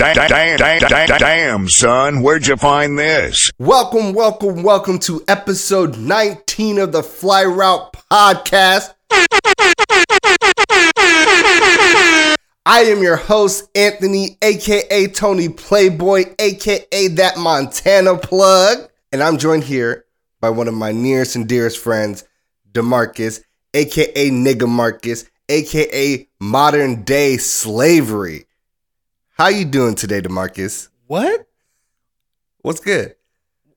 Damn, damn, damn, damn, son, where'd you find this? Welcome, welcome, welcome to episode 19 of the Fly Route Podcast. I am your host, Anthony, aka Tony Playboy, aka that Montana plug. And I'm joined here by one of my nearest and dearest friends, Demarcus, aka Nigga Marcus, aka modern day slavery. How you doing today, Demarcus? What? What's good?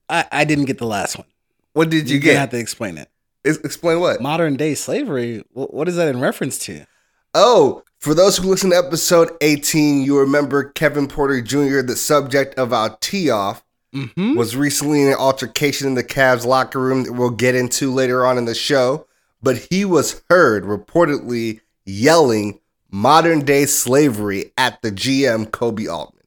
I, I didn't get the last one. What did you gonna get? have to explain it. Ex- Explain what? Modern day slavery. wh- What is that in reference to? Oh, for those who listen to episode 18, you remember Kevin Porter Jr., the subject of our tea off, Mm-hmm. was recently in an altercation in the Cavs locker room that we'll get into later on in the show. But he was heard reportedly yelling modern day slavery at the GM Koby Altman.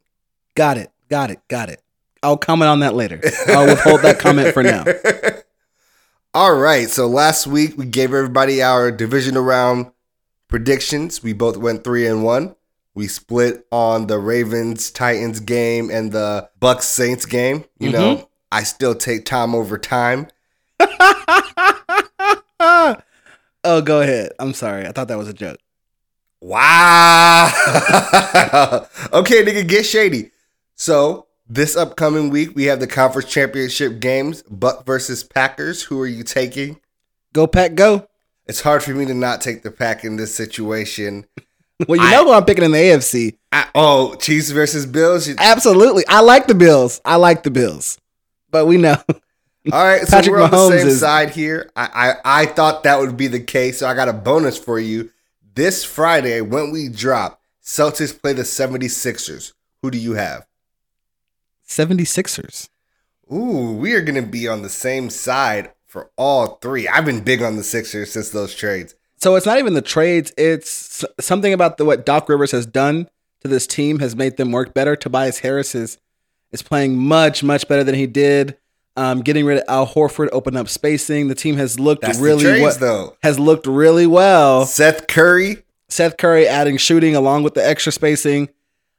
Got it. Got it. Got it. I'll comment on that later. I'll withhold that comment for now. All right. So last week we gave everybody our divisional round predictions. We both went three and one. We split on the Ravens Titans game and the Bucs Saints game. You know, mm-hmm. I still take time over time. oh, go ahead. I'm sorry. I thought that was a joke. Wow. okay, nigga, get shady. So this upcoming week we have the conference championship games, Buck versus Packers. Who are you taking? Go pack, go. It's hard for me to not take the pack in this situation. Well, you I- know who I'm picking in the AFC. I, oh, Chiefs versus Bills. Absolutely. I like the Bills. I like the Bills. But we know. All right, so Patrick we're on the Mahomes same is- side here. I, I I thought that would be the case, so I got a bonus for you. This Friday, when we drop, Celtics play the 76ers. Who do you have? 76ers. Ooh, we are going to be on the same side for all three. I've been big on the Sixers since those trades. So it's not even the trades. It's something about the what Doc Rivers has done to this team has made them work better. Tobias Harris is is playing much much better than he did. Um, getting rid of Al Horford, open up spacing. The team has looked That's really the trades, we- though. has looked really well. Seth Curry. Seth Curry adding shooting along with the extra spacing.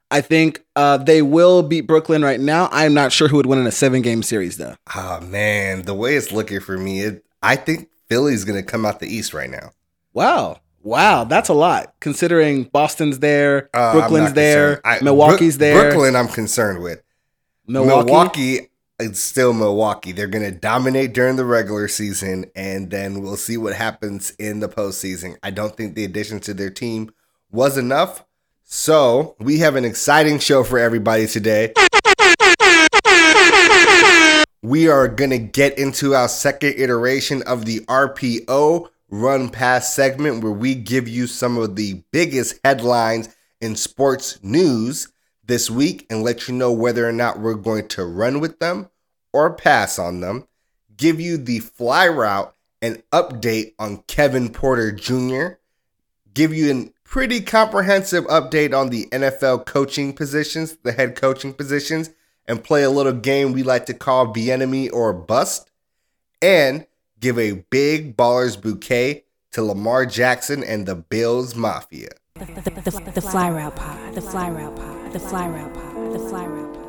I think uh, they will beat Brooklyn right now. I'm not sure who would win in a seven game series though. Oh man, the way it's looking for me, it, I think Philly's going to come out the East right now. Wow. Wow, that's a lot considering Boston's there, Uh, Brooklyn's there. I- Milwaukee's Brook- there. Brooklyn, I'm concerned with. Milwaukee. Milwaukee, it's still Milwaukee. They're going to dominate during the regular season, and then we'll see what happens in the postseason. I don't think the addition to their team was enough. So we have an exciting show for everybody today. We are going to get into our second iteration of the RPO run pass segment where we give you some of the biggest headlines in sports news this week and let you know whether or not we're going to run with them or pass on them. Give you the fly route and update on Kevin Porter Jr. Give you a pretty comprehensive update on the NFL coaching positions, the head coaching positions, and play a little game we like to call Bieniemy or Bust. And give a big ballers bouquet to Lamar Jackson and the Bills Mafia. The, the, the, the fly route pod, the fly route pod, the fly route pod, the fly route pod.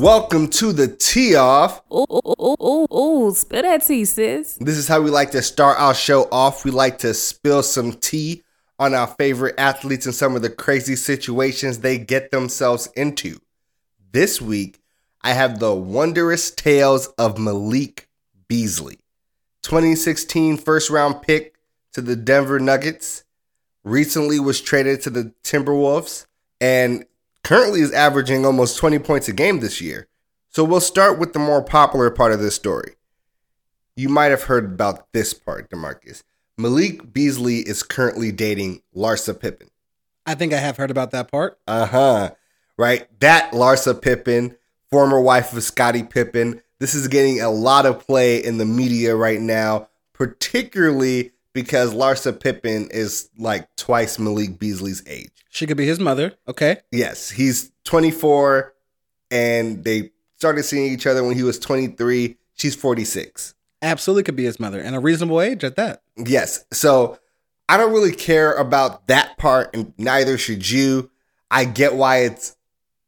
Welcome to the tea Off. Ooh, ooh, ooh, ooh, ooh, spill that tea, sis. This is how we like to start our show off. We like to spill some tea on our favorite athletes and some of the crazy situations they get themselves into. This week, I have the wondrous tales of Malik Beasley. 2016 first round pick to the Denver Nuggets, recently was traded to the Timberwolves, and currently is averaging almost 20 points a game this year. So we'll start with the more popular part of this story. You might have heard about this part, Demarcus. Malik Beasley is currently dating Larsa Pippen. I think I have heard about that part. Uh huh. Right? That Larsa Pippen, former wife of Scottie Pippen. This is getting a lot of play in the media right now, particularly because Larsa Pippen is like twice Malik Beasley's age. She could be his mother. Okay. Yes, he's 24 and they started seeing each other when he was 23. She's 46. Absolutely could be his mother, and a reasonable age at that. Yes. So I don't really care about that part, and neither should you. I get why it's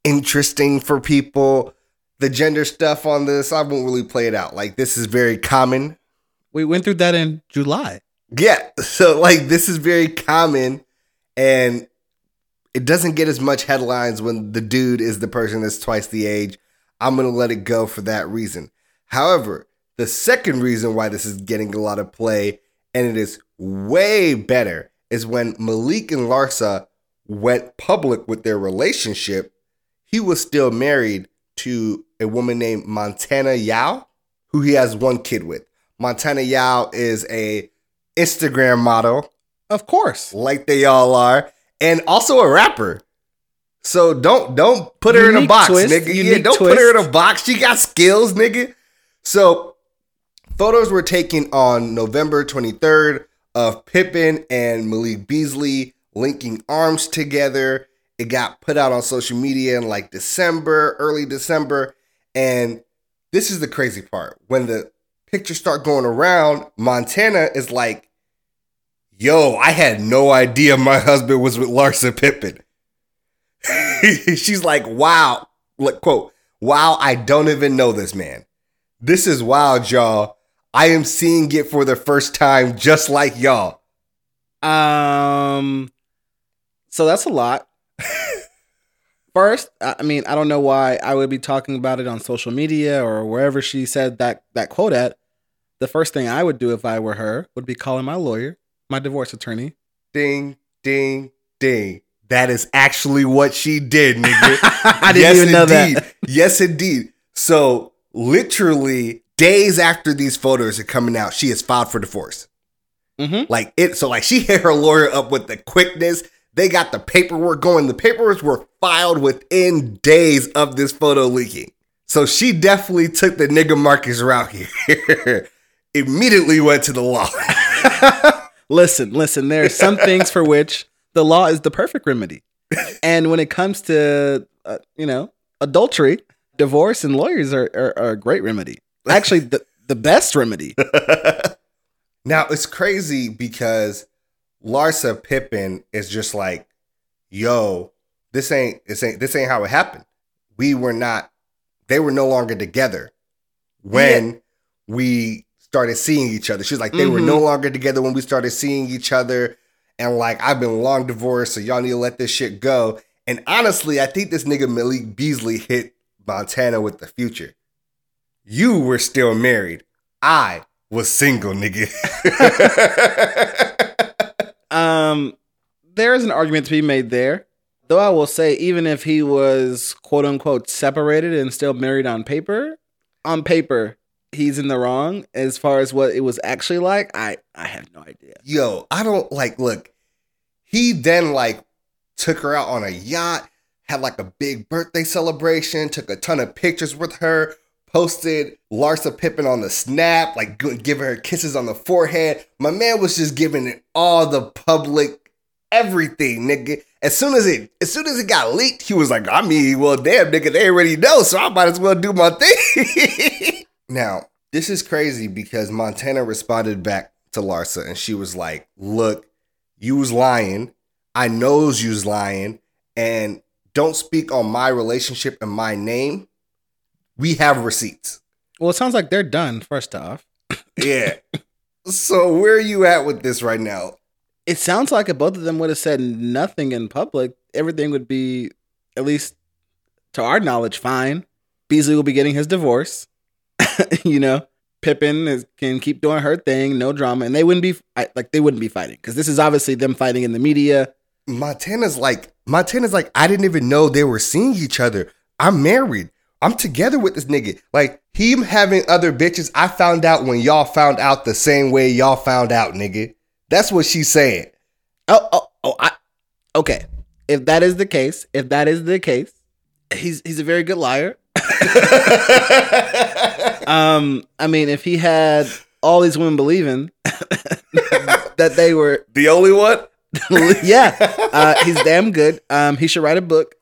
interesting for people. The gender stuff on this, I won't really play it out. Like, this is very common. We went through that in July. Yeah. So, like, this is very common, and it doesn't get as much headlines when the dude is the person that's twice the age. I'm going to let it go for that reason. However, the second reason why this is getting a lot of play, and it is way better, is when Malik and Larsa went public with their relationship, he was still married to a woman named Montana Yao, who he has one kid with. Montana Yao is a Instagram model, Of course. like they all are, and also a rapper. So don't don't put her in a box, twist, nigga. Yeah, don't put her in a box. She got skills, nigga. So photos were taken on November 23rd of Pippen and Malik Beasley linking arms together. It got put out on social media in like December, early December. And this is the crazy part. When the pictures start going around, Montana is like, yo, I had no idea my husband was with Larsa Pippen. She's like, wow, like, quote, wow, I don't even know this man. This is wild, y'all. I am seeing it for the first time, just like y'all. Um, so that's a lot. First, I mean, I don't know why I would be talking about it on social media or wherever she said that that quote at. The first thing I would do if I were her would be calling my lawyer, my divorce attorney. Ding, ding, ding. That is actually what she did, nigga. I didn't even know that. Yes, indeed. So, literally, days after these photos are coming out, she has filed for divorce. Mm-hmm. Like it, so like she hit her lawyer up with the quickness. They got the paperwork going. The paperwork were filed within days of this photo leaking. So she definitely took the nigga Marcus route here. Immediately went to the law. Listen, listen. There are some things for which the law is the perfect remedy, and when it comes to uh, you know adultery, divorce and lawyers are, are, are a great remedy. Actually, the the best remedy. Now it's crazy because Larsa Pippen is just like, yo, this ain't this ain't this ain't how it happened. We were not they were no longer together when we started seeing each other. She's like, they were Mhm. no longer together when we started seeing each other. And like, I've been long divorced, so y'all need to let this shit go. And honestly, I think this nigga Malik Beasley hit Montana with the future. You were still married. I was single, nigga. Um, there is an argument to be made there. Though I will say, even if he was quote unquote separated and still married on paper, on paper, he's in the wrong as far as what it was actually like. I I have no idea. Yo, I don't like look. He then like took her out on a yacht, had like a big birthday celebration, took a ton of pictures with her, posted Larsa Pippen on the snap, like giving her kisses on the forehead. My man was just giving it all the public everything, nigga. As soon as it as soon as it got leaked, he was like, I mean, well, damn, nigga, they already know, so I might as well do my thing. now, this is crazy because Montana responded back to Larsa and she was like, Look, you was lying. I knows you was lying. And don't speak on my relationship and my name. We have receipts. Well, it sounds like they're done. First off, Yeah. so where are you at with this right now? it sounds like if both of them would have said nothing in public, everything would be, at least to our knowledge, fine. Beasley will be getting his divorce. you know, Pippen is, can keep doing her thing, no drama, and they wouldn't be like they wouldn't be fighting because this is obviously them fighting in the media. Montana's like, Montana's like, I didn't even know they were seeing each other. I'm married. I'm together with this nigga. Like, him having other bitches, I found out when y'all found out the same way y'all found out, nigga. That's what she's saying. Oh, oh, oh, I, okay. If that is the case, if that is the case, he's he's a very good liar. Um, I mean, if he had all these women believing that they were, the only one? yeah, uh, he's damn good. Um, he should write a book.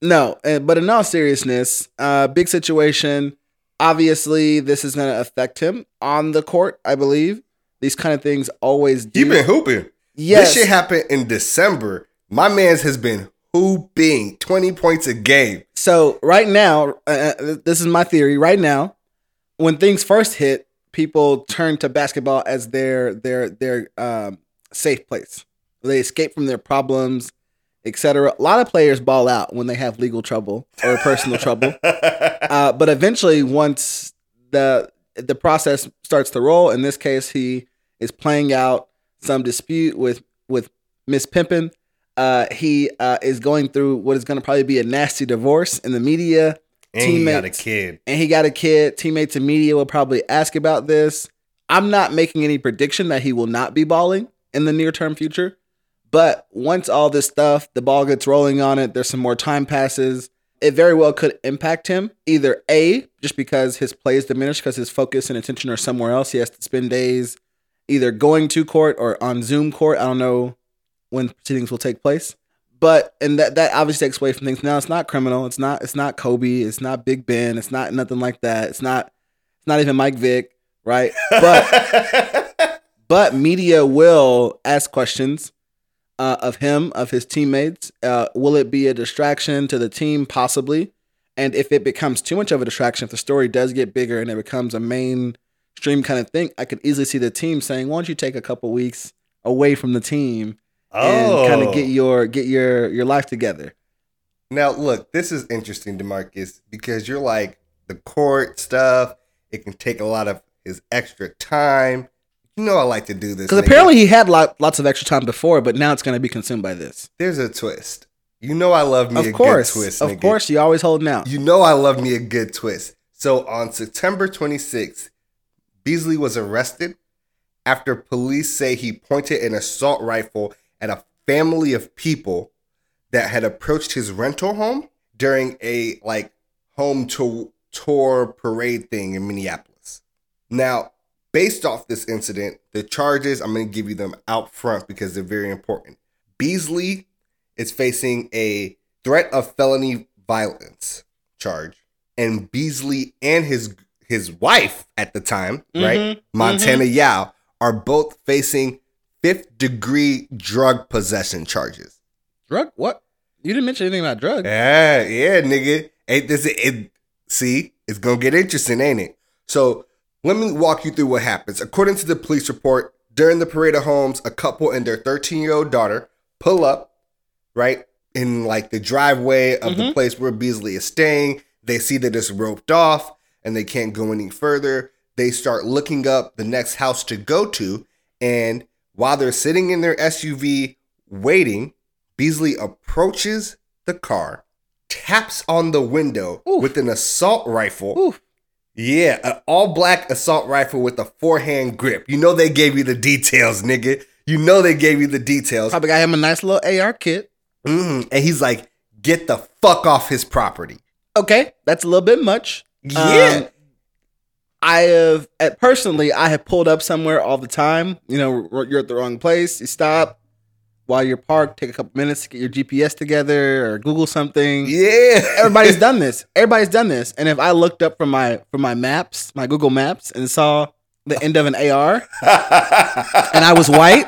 No, but in all seriousness, uh, big situation. Obviously, this is going to affect him on the court. I believe these kind of things always do. He been hooping. yes, This shit happened in December. My man's has been hooping 20 points a game. So right now, uh, uh, this is my theory. Right now, when things first hit, people turn to basketball as their their their um, safe place. They escape from their problems, etc. A lot of players ball out when they have legal trouble or personal trouble. Uh, but eventually, once the the process starts to roll, in this case, he is playing out some dispute with with Miss Pimpin. Uh, he uh, is going through what is going to probably be a nasty divorce in the media. And he got a kid. and he got a kid. Teammates and media will probably ask about this. I'm not making any prediction that he will not be balling in the near term future. But once all this stuff, the ball gets rolling on it, there's some more time passes. It very well could impact him. Either A, just because his play is diminished because his focus and attention are somewhere else. He has to spend days either going to court or on Zoom court. I don't know when proceedings will take place. But and that that obviously takes away from things. Now it's not criminal. It's not it's not Kobe. It's not Big Ben. It's not nothing like that. It's not it's not even Mike Vick, right? But but media will ask questions uh, of him, of his teammates. Uh, will it be a distraction to the team? Possibly. And if it becomes too much of a distraction, if the story does get bigger and it becomes a mainstream kind of thing, I could easily see the team saying, "Why don't you take a couple weeks away from the team and kind Oh. of get your get your your life together?" Now, look, this is interesting, Demarcus, because you're like the court stuff. It can take a lot of his extra time. You know, I like to do this. Because apparently he had lot, lots of extra time before, but now it's going to be consumed by this. there's a twist. You know, I love me a Of course, good twist. of nigga. course, you always holding out. You know, I love me a good twist. So on September 26th, Beasley was arrested after police say he pointed an assault rifle at a family of people that had approached his rental home during a like home to- tour parade thing in Minneapolis. Now, based off this incident, the charges, I'm going to give you them out front because they're very important. Beasley is facing a threat of felony violence charge, and Beasley and his his wife at the time, mm-hmm, right, mm-hmm. Montana Yao, are both facing fifth degree drug possession charges. Drug? What? You didn't mention anything about drugs. Yeah, yeah, nigga. Ain't this it? See, it's gonna get interesting, ain't it? So let me walk you through what happens. According to the police report, during the parade of homes, a couple and their 13 year old daughter pull up, right, in like the driveway of the mm-hmm. place where Beasley is staying. They see that it's roped off and they can't go any further. They start looking up the next house to go to. And while they're sitting in their SUV waiting, Beasley approaches the car, taps on the window Oof. with an assault rifle. Oof. Yeah, an all black assault rifle with a forehand grip. You know they gave you the details, nigga. You know they gave you the details. Probably got him a nice little AR kit. Mhm. And he's like, get the fuck off his property. Okay, that's a little bit much. Yeah. Um, I have personally, I have pulled up somewhere all the time. You know, you're at the wrong place. You stop while you're parked. Take a couple minutes to get your GPS together or Google something. yeah. Everybody's done this. Everybody's done this. And if I looked up from my from my maps, my Google Maps, and saw the end of an AR, and I was white,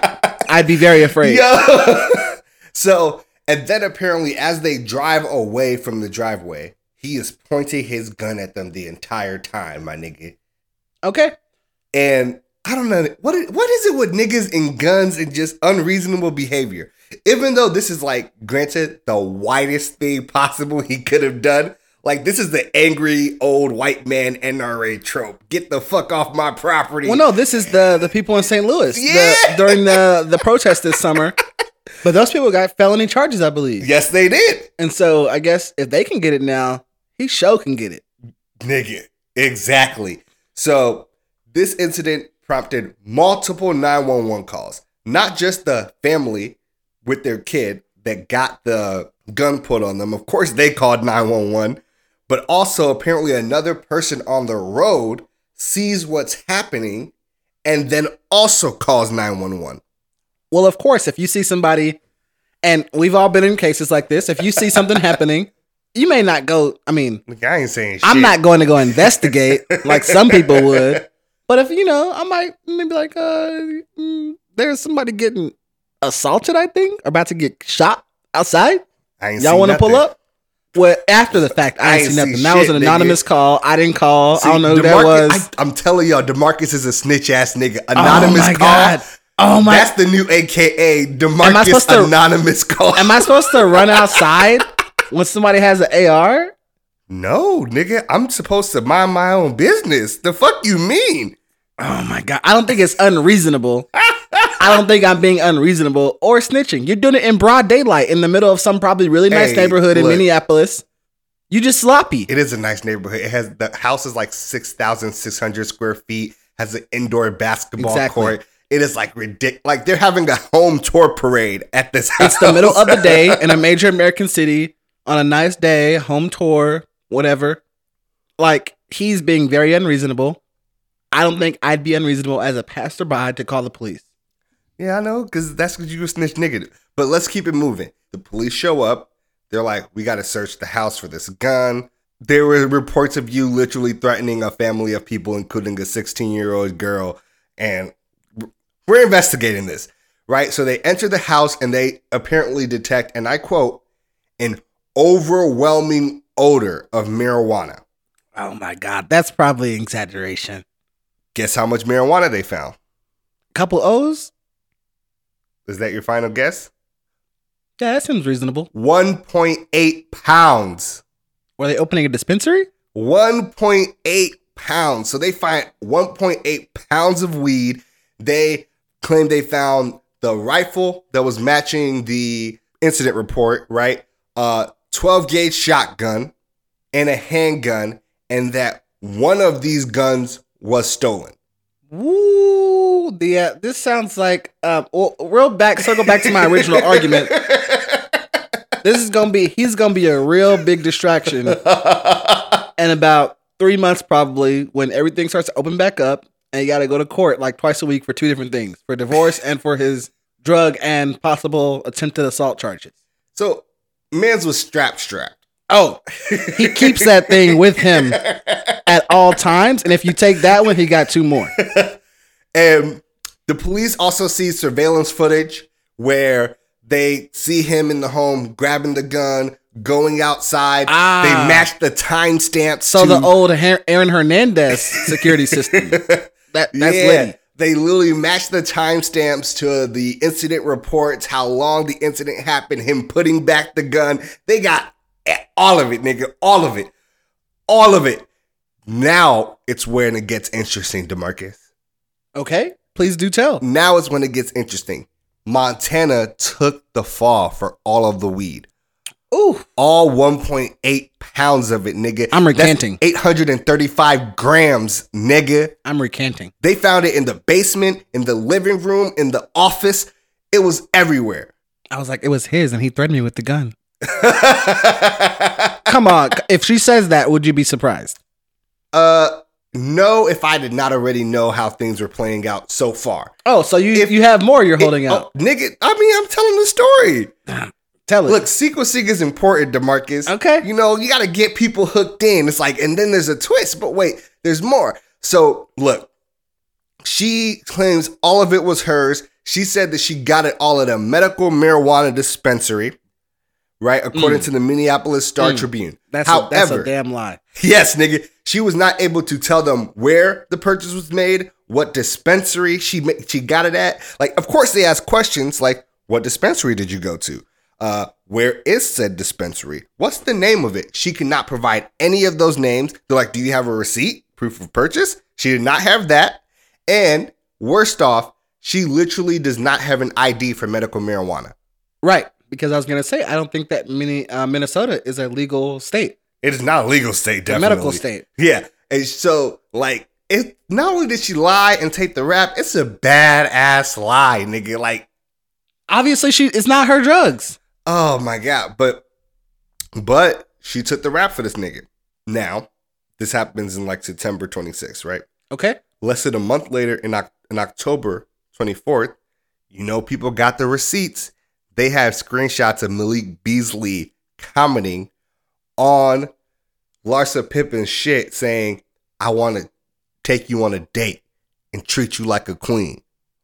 I'd be very afraid. Yo. so, and then apparently, as they drive away from the driveway, he is pointing his gun at them the entire time, my nigga. Okay. And I don't know what is, what is it with niggas and guns and just unreasonable behavior. Even though this is like granted the whitest thing possible he could have done. Like this is the angry old white man NRA trope. Get the fuck off my property. Well, no, this is the the people in St. Louis the- during the the protest this summer. But those people got felony charges, I believe. Yes, they did. And so I guess if they can get it now, he show can get it. Nigga. Exactly. So this incident prompted multiple 911 calls. Not just the family with their kid that got the gun put on them. Of course, they called 911. But also, apparently, another person on the road sees what's happening and then also calls 911. Well, of course, if you see somebody, and we've all been in cases like this, if you see something happening, you may not go. I mean, I ain't saying shit. I'm not going to go investigate like some people would. But if you know, I might maybe like, uh, mm, there's somebody getting assaulted. I think or about to get shot outside. I ain't Y'all want to pull up? Well, after the fact, I, I ain't see nothing. see that was an anonymous nigga. call. I didn't call. See, I don't know who that was. I, am telling y'all, Demarcus is a snitch ass nigga. Anonymous call. oh my call. god! Oh my! That's the new AKA Demarcus to- anonymous call. Am I supposed to run outside when somebody has an AR? no, nigga. I'm supposed to mind my own business. The fuck you mean? Oh my god! I don't think it's unreasonable. I don't think I'm being unreasonable or snitching. You're doing it in broad daylight in the middle of some probably really nice Hey, neighborhood in. Minneapolis. You just sloppy. It is a nice neighborhood. It has the house is like six thousand six hundred square feet. Has an indoor basketball Exactly. court. It is like ridiculous. Like they're having a home tour parade at this house. It's the middle of the day in a major American city on a nice day, home tour, whatever. Like he's being very unreasonable. I don't think I'd be unreasonable as a passerby to call the police. Yeah, I know, because that's what you a snitch nigga. But let's keep it moving. The police show up. They're like, we got to search the house for this gun. There were reports of you literally threatening a family of people, including a 16 year old girl. And we're investigating this, right? So they enter the house and they apparently detect, and I quote, an overwhelming odor of marijuana. Oh my god, that's probably an exaggeration. Guess how much marijuana they found? Couple O's? Is that your final guess? Yeah, that seems reasonable. 1.8 pounds. Were they opening a dispensary? 1.8 pounds. So they find 1.8 pounds of weed. They claim they found the rifle that was matching the incident report, right? Uh 12 gauge shotgun and a handgun, and that one of these guns was stolen. Woo! The uh, this sounds like um. Well, real back. Circle back to my original argument. This is gonna be. He's gonna be a real big distraction and about three months, probably, when everything starts to open back up, and you got to go to court like twice a week for two different things: for divorce and for his drug and possible attempted assault charges. So, man's was strapped, strapped. Oh, he keeps that thing with him at all times, and if you take that one, he got two more. And the police also see surveillance footage where they see him in the home grabbing the gun, going outside. Ah. They match the timestamps. So to, the old Aaron Hernandez security system. That that's yeah, litty. they literally match the timestamps to the incident reports, how long the incident happened, him putting back the gun. They got all of it, nigga, all of it, all of it. Now it's when it gets interesting, Demarcus. Okay, please do tell. Now it's when it gets interesting. Montana took the fall for all of the weed. Ooh, All 1.8 pounds of it, nigga. I'm That's recanting. 835 grams, nigga. I'm recanting. They found it in the basement, in the living room, in the office. It was everywhere. I was like, it was his, and he threatened me with the gun. Come on, if she says that, would you be surprised? uh, no, if I did not already know how things were playing out so far. Oh, so you If- you have more you're holding It- out? oh, nigga, I mean, I'm telling the story. Tell it. Look, sequencing is important, Demarcus. Okay. You know, you got to get people hooked in. It's like, and then there's a twist, but wait, there's more. So, look, she claims all of it was hers. She said that she got it all at a medical marijuana dispensary, right? According to the Minneapolis Star Tribune. Mm. that's a, that's a damn lie. Yes, nigga. She was not able to tell them where the purchase was made, what dispensary she she got it at. Like, of course, they ask questions like, "What dispensary did you go to? Uh, where is said dispensary? What's the name of it?" She cannot provide any of those names. They're like, "Do you have a receipt, proof of purchase?" She did not have that. And worst off, she literally does not have an ID for medical marijuana. Right, because I was gonna say I don't think that mini, uh, Minnesota is a legal state, It is not a legal state, definitely. a medical state. Yeah. And so, like, it not only did she lie and take the rap, it's a badass lie, nigga. Like, Obviously, she it's not her drugs. oh my God. But but she took the rap for this nigga. Now, this happens in like September 26th, right? Okay. Less than a month later in, in October 24th, you know people got the receipts. They have screenshots of Malik Beasley commenting on Larsa Pippen's shit saying, I want to take you on a date and treat you like a queen.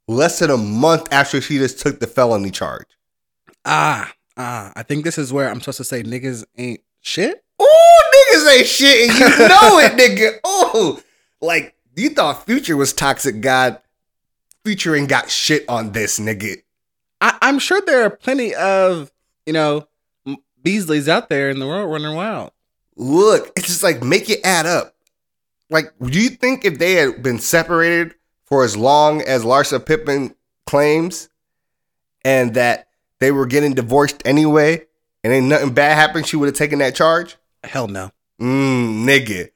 Less than a month after she just took the felony charge. Ah, ah. I think this is where I'm supposed to say niggas ain't shit. Ooh, niggas ain't shit and you know it, nigga. Ooh. Like, you thought Future was Toxic God. Future ain't got shit on this, nigga. I, I'm sure there are plenty of you know Beasleys out there in the world running wild. Look, it's just like make it add up. Like, do you think if they had been separated for as long as Larsa Pippen claims and that they were getting divorced anyway and ain't nothing bad happened, she would have taken that charge? Hell no. Mmm, nigga.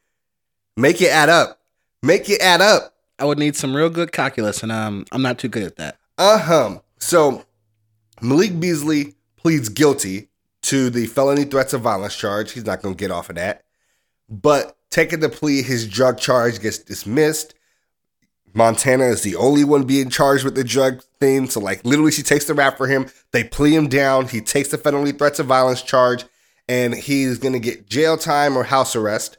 Make it add up. Make it add up. I would need some real good calculus, and um, I'm not too good at that. Uh huh. So Malik Beasley pleads guilty to the felony threats of violence charge. He's not going to get off of that. But taking the plea, his drug charge gets dismissed. Montana is the only one being charged with the drug thing. So, like, literally, she takes the rap for him. They plea him down. He takes the felony threats of violence charge, and he's going to get jail time or house arrest.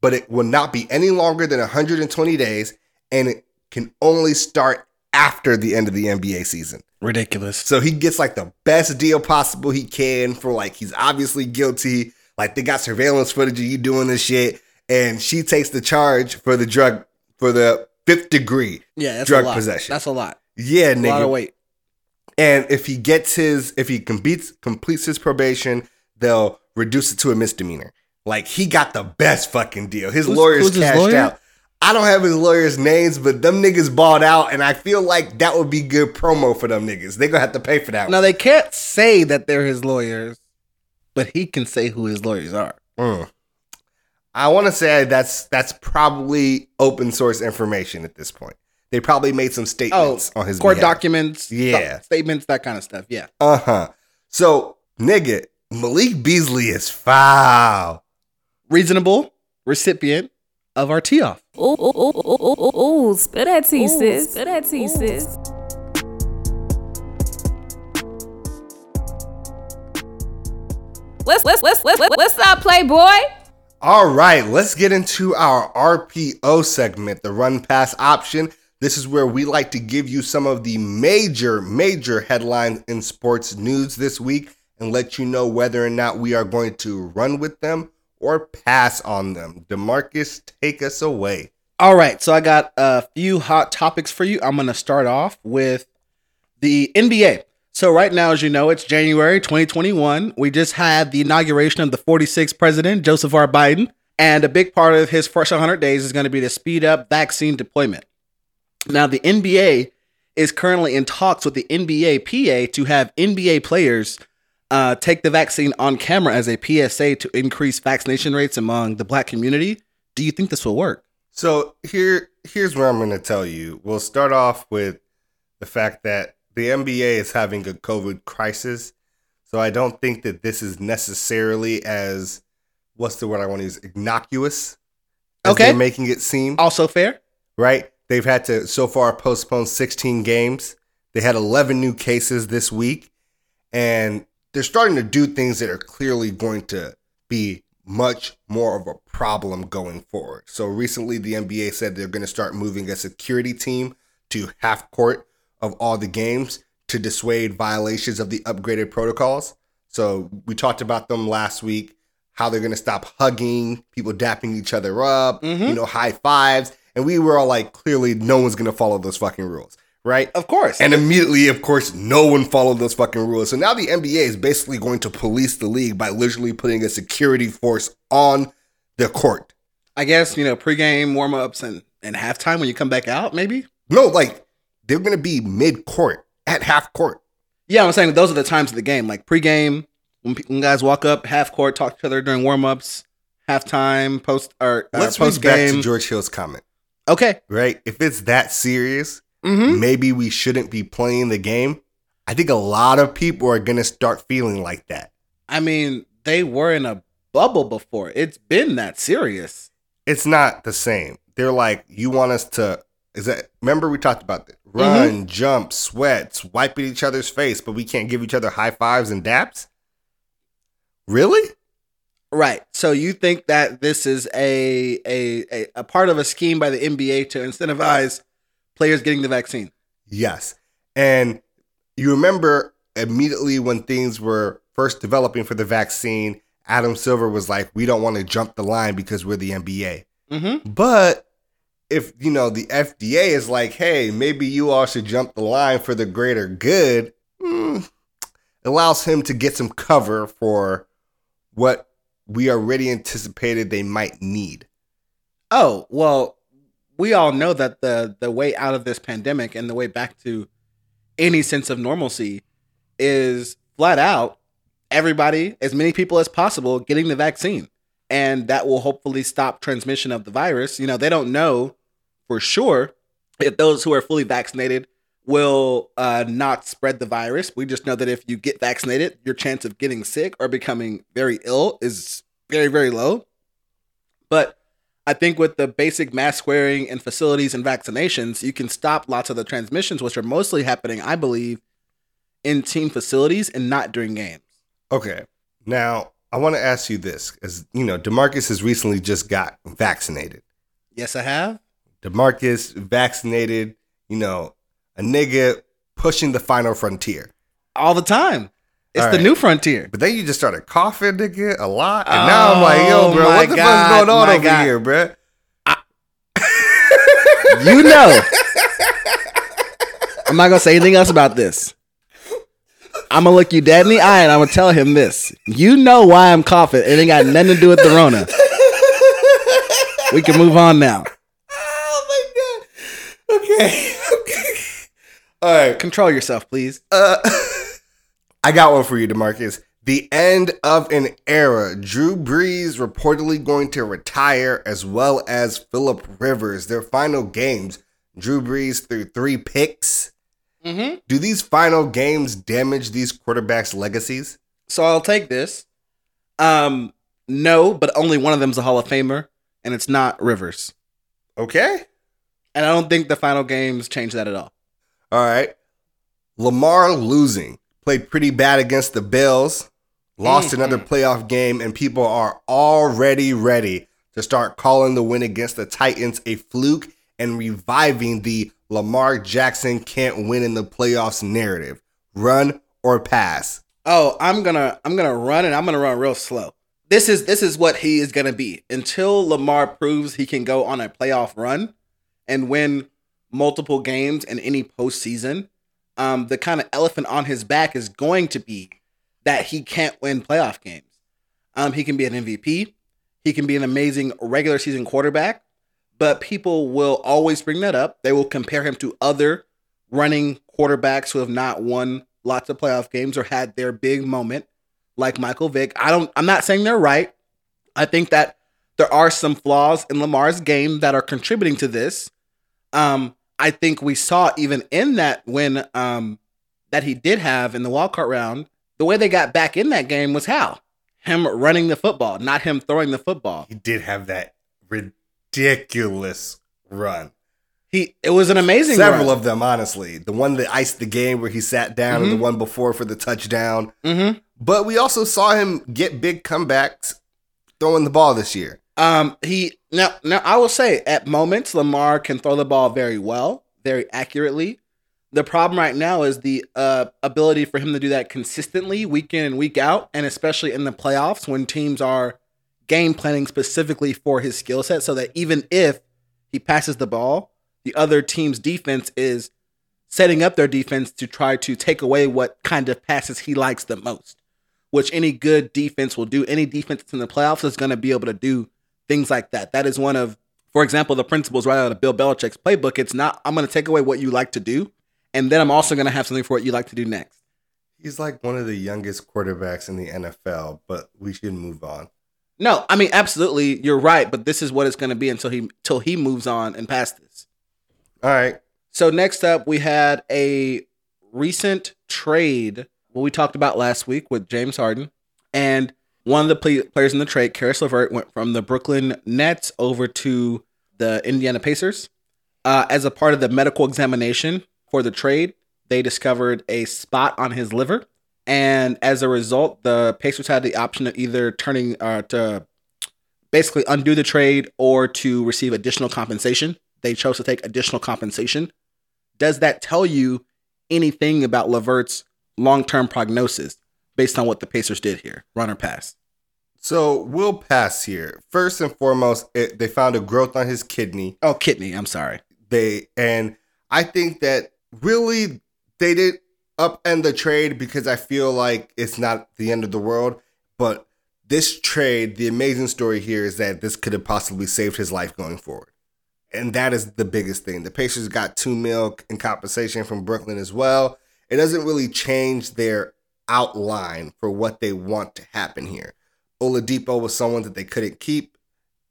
But it will not be any longer than 120 days, and it can only start after the end of the NBA season. Ridiculous. So he gets like the best deal possible he can for like he's obviously guilty. Like they got surveillance footage of you doing this shit, and she takes the charge for the drug for the fifth degree Yeah, that's drug a lot. possession. That's a lot. yeah, A lot of nigga. weight. And if he gets his, if he completes completes his probation, they'll reduce it to a misdemeanor. Like he got the best fucking deal. His Who's- lawyers who's his cashed lawyer? out. I don't have his lawyers' names, but them niggas bought out, and I feel like that would be good promo for them niggas. They gonna have to pay for that. Now they can't say that they're his lawyers, but he can say who his lawyers are. Mm. I want to say that's that's probably open source information at this point. They probably made some Oh, statements on his court behalf. documents, Yeah. st- statements, that kind of stuff. Yeah. Uh huh. So, nigga, Malik Beasley is foul. Reasonable recipient of our tea off. Ooh, ooh, ooh, ooh, ooh, ooh, ooh, spill that tea, sis. Spill that tea, sis. What's, what's, what's, what's, what's up, Playboy? All right, let's get into our RPO segment, the run pass option. This is where we like to give you some of the major, major headlines in sports news this week and let you know whether or not we are going to run with them or pass on them. Demarcus, take us away. All right, so I got a few hot topics for you. I'm going to start off with the NBA. So right now, as you know, it's January 2021. We just had the inauguration of the 46th president, Joseph R. Biden, and a big part of his first 100 days is going to be to speed up vaccine deployment. Now, the NBA is currently in talks with the NBA PA to have NBA players uh, take the vaccine on camera as a PSA to increase vaccination rates among the black community. Do you think this will work? So here, here's where I'm going to tell you. We'll start off with the fact that the NBA is having a COVID crisis. So I don't think that this is necessarily as what's the word I want to use innocuous. As Okay. they're making it seem Also fair. right. They've had to so far postpone 16 games. They had 11 new cases this week, and they're starting to do things that are clearly going to be much more of a problem going forward. So recently, the NBA said they're going to start moving a security team to half court of all the games to dissuade violations of the upgraded protocols. So we talked about them last week, how they're going to stop hugging, people dapping each other up, Mhm. you know, high fives. And we were all like, clearly, no one's going to follow those fucking rules, right? Of course. And immediately, of course, no one followed those fucking rules. So now the NBA is basically going to police the league by literally putting a security force on the court. I guess, you know, pregame warm ups and, and halftime when you come back out, maybe? No, like they're going to be mid court at half court. Yeah, I'm saying those are the times of the game. Like pregame, when, when guys walk up, half court, talk to each other during warm ups, halftime, post or uh, Let's post move back to game. George Hill's comment, Okay. right? If it's that serious, Mm-hmm. maybe we shouldn't be playing the game. I think a lot of people are going to start feeling like that. I mean, they were in a bubble before. It's been that serious. It's not the same. They're like, you want us to, is that, remember we talked about this? Run, jump, sweat, swipe at each other's face, but we can't give each other high fives and daps? Really? Right. So you think that this is a, a a a part of a scheme by the NBA to incentivize players getting the vaccine? Yes. And you remember immediately when things were first developing for the vaccine, Adam Silver was like, we don't want to jump the line because we're the NBA. Mm-hmm. But if, you know, the FDA is like, hey, maybe you all should jump the line for the greater good, hmm, allows him to get some cover for what we already anticipated they might need. Oh well, we all know that the the way out of this pandemic and the way back to any sense of normalcy is flat out everybody, as many people as possible, getting the vaccine, and that will hopefully stop transmission of the virus. You know, they don't know for sure if those who are fully vaccinated will uh, not spread the virus. We just know that if you get vaccinated, your chance of getting sick or becoming very ill is very, very low. But I think with the basic mask wearing and facilities and vaccinations, you can stop lots of the transmissions, which are mostly happening, I believe, in team facilities and not during games. Okay. Now, I want to ask you this as you know, DeMarcus has recently just got vaccinated. Yes, I have. DeMarcus vaccinated, you know, a nigga pushing the final frontier. All the time. It's All the right. new frontier. But then you just started coughing, nigga, a lot. And now I'm like, yo, Oh, bro, my what the God, fuck's going on my over God. here, bro? You know. I'm not gonna say anything else about this. I'm gonna look you dead in the eye and I'm gonna tell him this. You know why I'm coughing. It ain't got nothing to do with the Rona. We can move on now. Oh my god. Okay. okay. All right. Control yourself, please. Uh, I got one for you, Demarcus. The end of an era. Drew Brees reportedly going to retire, as well as Philip Rivers. Their final games. Drew Brees threw three picks. Mm-hmm. Do these final games damage these quarterbacks' legacies? So I'll take this. Um, no, but only one of them's a Hall of Famer, and it's not Rivers. Okay. And I don't think the final games change that at all. All right. Lamar losing. Played pretty bad against the Bills. Lost Mhm. another playoff game, and people are already ready to start calling the win against the Titans a fluke and reviving the Lamar Jackson can't win in the playoffs narrative. Run or pass. Oh, I'm gonna I'm gonna run and I'm gonna run real slow. This is this is what he is gonna be until Lamar proves he can go on a playoff run and win multiple games in any postseason. Um, the kind of elephant on his back is going to be that he can't win playoff games. Um, he can be an MVP, he can be an amazing regular season quarterback, but people will always bring that up. They will compare him to other running quarterbacks who have not won lots of playoff games or had their big moment, like Michael Vick. I don't. I'm not saying they're right. I think that there are some flaws in Lamar's game that are contributing to this. Um, I think we saw even in that when um that he did have in the wild card round, the way they got back in that game was how him running the football, not him throwing the football. He did have that ridiculous run. He it was an amazing Several run. of them, honestly. The one that iced the game where he sat down, and the one before for the touchdown. Mhm. But we also saw him get big comebacks throwing the ball this year. Um, he now now I will say at moments Lamar can throw the ball very well, very accurately. The problem right now is the uh, ability for him to do that consistently, week in and week out, and especially in the playoffs when teams are game planning specifically for his skill set, so that even if he passes the ball, the other team's defense is setting up their defense to try to take away what kind of passes he likes the most, which any good defense will do. Any defense in the playoffs is going to be able to do things like that. That is one of, for example, the principles right out of Bill Belichick's playbook. It's not, I'm going to take away what you like to do, and then I'm also going to have something for what you like to do next. He's like one of the youngest quarterbacks in the NFL, but we should move on. No, I mean absolutely, you're right, but this is what it's going to be until he until he moves on and past this. All right. So next up, we had a recent trade. What we talked about last week with James Harden, and one of the play- players in the trade, Caris LeVert, went from the Brooklyn Nets over to the Indiana Pacers. Uh, as a part of the medical examination for the trade, they discovered a spot on his liver, And as a result, the Pacers had the option of either turning uh, to basically undo the trade or to receive additional compensation. They chose to take additional compensation. Does that tell you anything about Levert's long term prognosis based on what the Pacers did here? Run or pass? So we'll pass here. First and foremost, it, they found a growth on his kidney. Oh, kidney. I'm sorry. They and I think that really they did upend the trade because I feel like it's not the end of the world. But this trade, the amazing story here is that this could have possibly saved his life going forward. And that is the biggest thing. The Pacers got two mil in compensation from Brooklyn as well. It doesn't really change their outline for what they want to happen here. Oladipo was someone that they couldn't keep.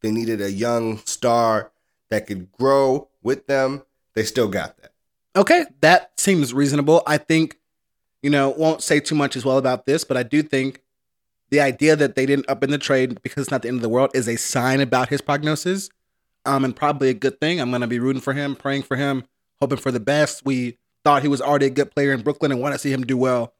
They needed a young star that could grow with them. They still got that. Okay, that seems reasonable. I think, you know, won't say too much as well about this, but I do think the idea that they didn't up in the trade because it's not the end of the world is a sign about his prognosis, um, and probably a good thing. I'm gonna be rooting for him, praying for him, hoping for the best. We thought he was already a good player in Brooklyn and want to see him do well.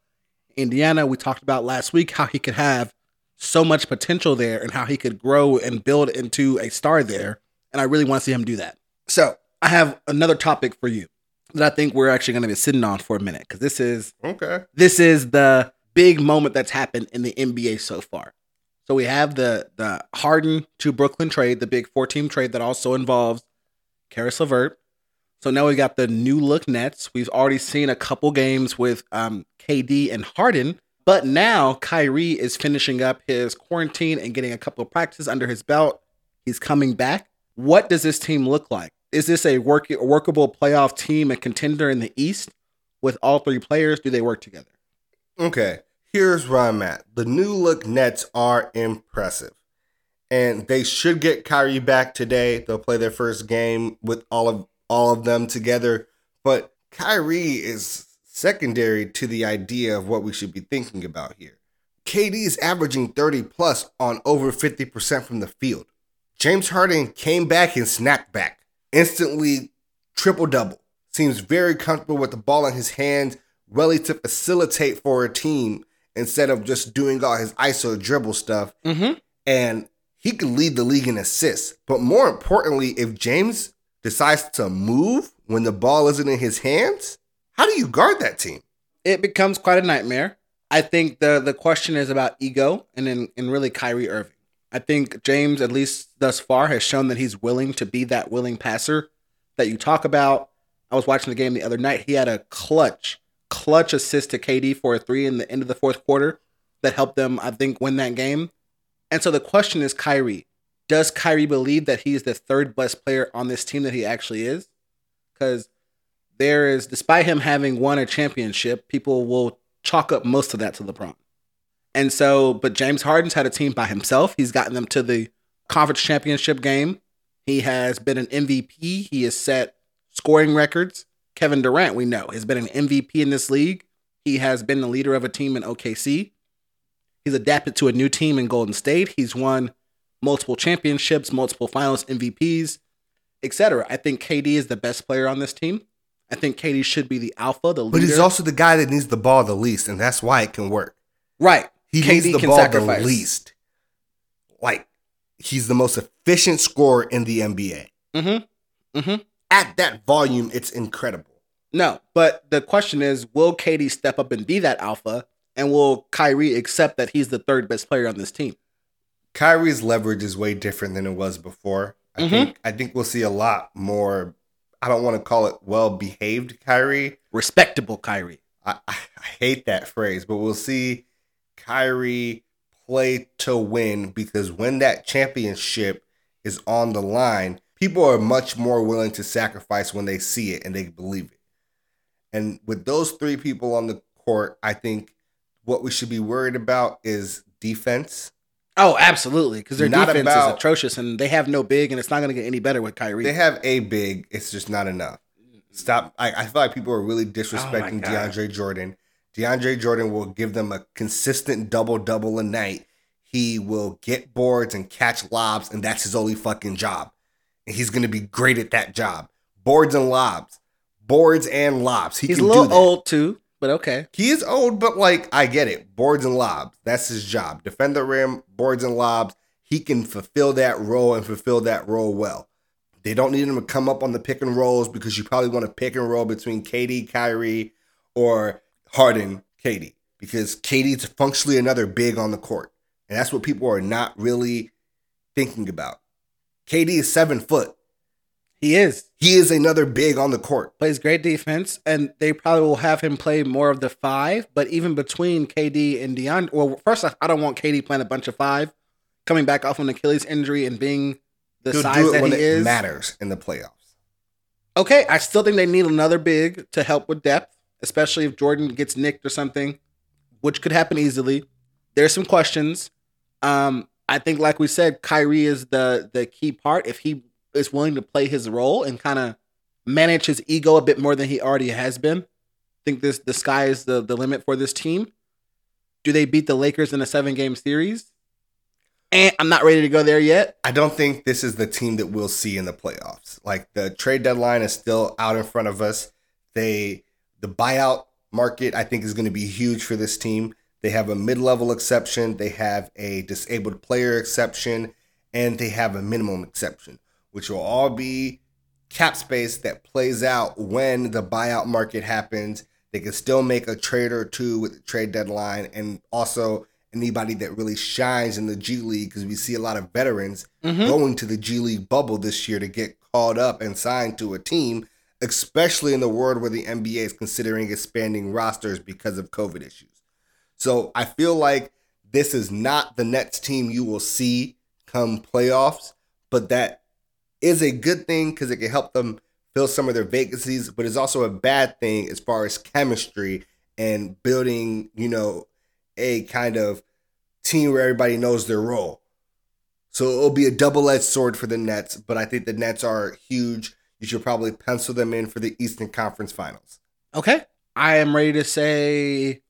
Indiana, we talked about last week how he could have so much potential there and how he could grow and build into a star there. And I really want to see him do that. So I have another topic for you that I think we're actually going to be sitting on for a minute because this is Okay. this is the big moment that's happened in the NBA so far. So we have the the Harden to Brooklyn trade, the big four team trade that also involves Caris LeVert. So now we got the new look Nets. We've already seen a couple games with um, KD and Harden, but now Kyrie is finishing up his quarantine and getting a couple of practices under his belt. He's coming back. What does this team look like? Is this a work- workable playoff team, a contender in the East with all three players? Do they work together? Okay. Here's where I'm at. The new look Nets are impressive. And they should get Kyrie back today. They'll play their first game with all of all of them together. But Kyrie is secondary to the idea of what we should be thinking about here. KD is averaging 30 plus on over 50% from the field. James Harden came back and snapped back. Instantly triple double. Seems very comfortable with the ball in his hands, ready to facilitate for a team instead of just doing all his ISO dribble stuff. Mm-hmm. And he could lead the league in assists. But more importantly, if James decides to move when the ball isn't in his hands, how do you guard that team? it becomes quite a nightmare. I think the the question is about ego and and really Kyrie Irving. I think James, at least thus far, has shown that he's willing to be that willing passer that you talk about. I was watching the game the other night. He had a clutch, clutch assist to KD for a three in the end of the fourth quarter that helped them, I think, win that game. And so the question is Kyrie. Does Kyrie believe that he is the third best player on this team that he actually is? Because there is, despite him having won a championship, people will chalk up most of that to LeBron. And so, but James Harden's had a team by himself. He's gotten them to the conference championship game. He has been an MVP. He has set scoring records. Kevin Durant, we know, has been an MVP in this league. He has been the leader of a team in OKC. He's adapted to a new team in Golden State. He's won multiple championships, multiple finals MVPs, etc. I think KD is the best player on this team. I think KD should be the alpha, the leader. But he's also the guy that needs the ball the least, and that's why it can work. right. He KD needs the can ball sacrifice. the least. Like he's the most efficient scorer in the NBA. Mm-hmm. Mm-hmm. At that volume, it's incredible. No, but the question is, will KD step up and be that alpha, and will Kyrie accept that he's the third best player on this team? Kyrie's leverage is way different than it was before. I Mhm. think I think we'll see a lot more. I don't want to call it well behaved Kyrie. Respectable Kyrie. I I hate that phrase, but we'll see Kyrie play to win because when that championship is on the line, people are much more willing to sacrifice when they see it and they believe it. And with those three people on the court, I think what we should be worried about is defense. Oh, absolutely, because their Not defense is atrocious, and they have no big, and it's not going to get any better with Kyrie. They have a big, it's just not enough. Stop. I, I feel like people are really oh disrespecting God. DeAndre Jordan. DeAndre Jordan will give them a consistent double double a night. He will get boards and catch lobs, and that's his only fucking job. And he's going to be great at that job. Boards and lobs. Boards and lobs. He He's a little old too, but okay. He is old, but like I get it. Boards and lobs. That's his job. Defend the rim, boards and lobs. He can fulfill that role and fulfill that role well. They don't need him to come up on the pick and rolls because you probably want to pick and roll between KD, Kyrie, or Harden, KD. Because KD's functionally another big on the court. And that's what people are not really thinking about. KD is seven foot. He is. He is another big on the court. Plays great defense, and they probably will have him play more of the five. But even between KD and DeAndre, well, first, off, I don't want KD playing a bunch of five, coming back off an Achilles injury and being the He'll size that he it is. matters in the playoffs. Okay, I still think they need another big to help with depth, especially if Jordan gets nicked or something, which could happen easily. There's some questions. Um, I think, like we said, Kyrie is the the key part. If he is willing to play his role and kind of manage his ego a bit more than he already has been, I think this the sky is the the limit for this team. Do they beat the Lakers in a seven game series? And I'm not ready to go there yet. I don't think this is the team that we'll see in the playoffs. Like the trade deadline is still out in front of us. They the buyout market I think is going to be huge for this team. They have a mid-level exception, they have a disabled player exception, and they have a minimum exception, which will all be cap space that plays out when the buyout market happens. They can still make a trade or two with the trade deadline and also anybody that really shines in the G League because we see a lot of veterans mm-hmm. going to the G League bubble this year to get called up and signed to a team, especially in the world where the NBA is considering expanding rosters because of COVID issues. So I feel like this is not the Nets team you will see come playoffs, but that is a good thing because it can help them fill some of their vacancies, but it's also a bad thing as far as chemistry and building, you know, a kind of team where everybody knows their role. So it'll be a double edged sword for the Nets, but I think the Nets are huge. You should probably pencil them in for the Eastern Conference Finals. Okay. I am ready to say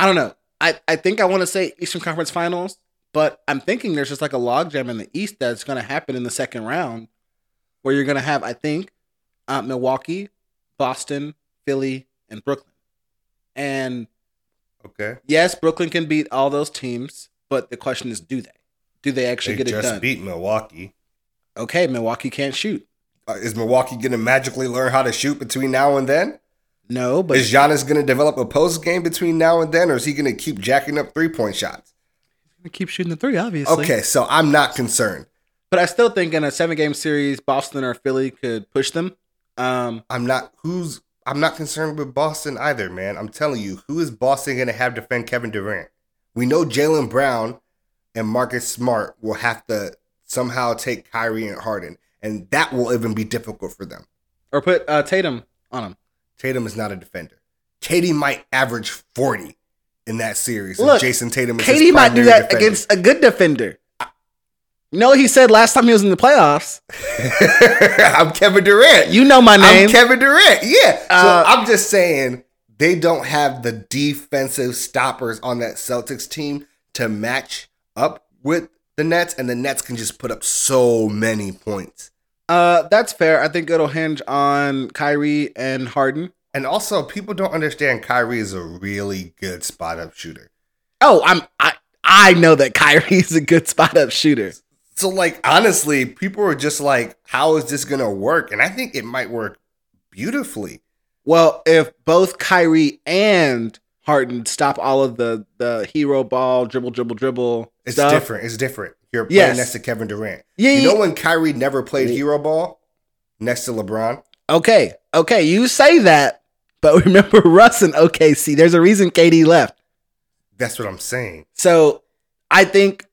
I don't know. I, I think I want to say Eastern Conference Finals, but I'm thinking there's just like a logjam in the East that's going to happen in the second round, where you're going to have I think uh, Milwaukee, Boston, Philly, and Brooklyn. And Okay. yes, Brooklyn can beat all those teams, but the question is, do they? Do they actually They get it just done? beat Milwaukee. okay, Milwaukee can't shoot. Uh, is Milwaukee going to magically learn how to shoot between now and then? No, but is Giannis going to develop a post game between now and then, or is he going to keep jacking up three point shots? He's going to keep shooting the three, obviously. Okay, so I'm not concerned. But I still think in a seven game series, Boston or Philly could push them. Um, I'm not who's I'm not concerned with Boston either, man. I'm telling you, who is Boston going to have defend Kevin Durant? We know Jaylen Brown and Marcus Smart will have to somehow take Kyrie and Harden, and that will even be difficult for them. or put uh, Tatum on them. Tatum is not a defender. KD might average 40 in that series. Look, if Jayson Tatum KD might do that defender. against a good defender. You know what he said last time he was in the playoffs? I'm Kevin Durant. You know my name. I'm Kevin Durant. Yeah. Uh, so I'm just saying they don't have the defensive stoppers on that Celtics team to match up with the Nets, and the Nets can just put up so many points. uh, that's fair. I think it'll hinge on Kyrie and Harden. And also, people don't understand Kyrie is a really good spot up shooter. Oh, I'm I I know that Kyrie is a good spot up shooter. So, like, honestly, people are just like, how is this going to work? And I think it might work beautifully. Well, if both Kyrie and Harden stop all of the the hero ball dribble dribble dribble It's stuff, different. It's different. You're playing next to Kevin Durant. Yeah, You yeah. know when Kyrie never played hero ball next to LeBron? Okay, okay, you say that, but remember Russ and OKC. There's a reason KD left. That's what I'm saying. So I think.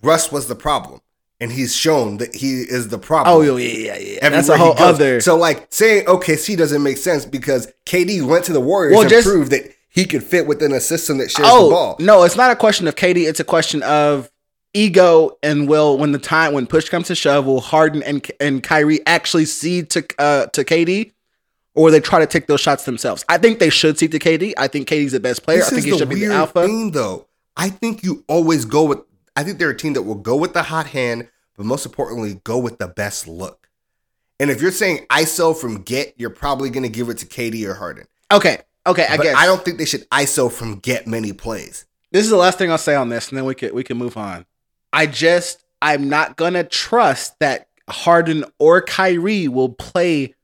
Russ was the problem, and he's shown that he is the problem. Oh yeah, yeah, yeah. yeah. That's a whole other. So like saying OKC doesn't make sense because KD went to the Warriors Well, and just- proved that he could fit within a system that shares the oh ball. no, it's not a question of KD. It's a question of ego and will. When the time when push comes to shove, will Harden and and Kyrie actually see to uh, to KD, or they try to take those shots themselves? I think they should cede to KD. I think KD's the best player. This I think he the should be weird the alpha. thing, though. I think you always go with. I think they're a team that will go with the hot hand, but most importantly, go with the best look. And if you're saying ISO from get, you're probably going to give it to KD or Harden. Okay, Okay, I but guess I don't think they should ISO from get many plays. this is the last thing I'll say on this, and then we can we can move on. I just I'm not gonna trust that Harden or Kyrie will play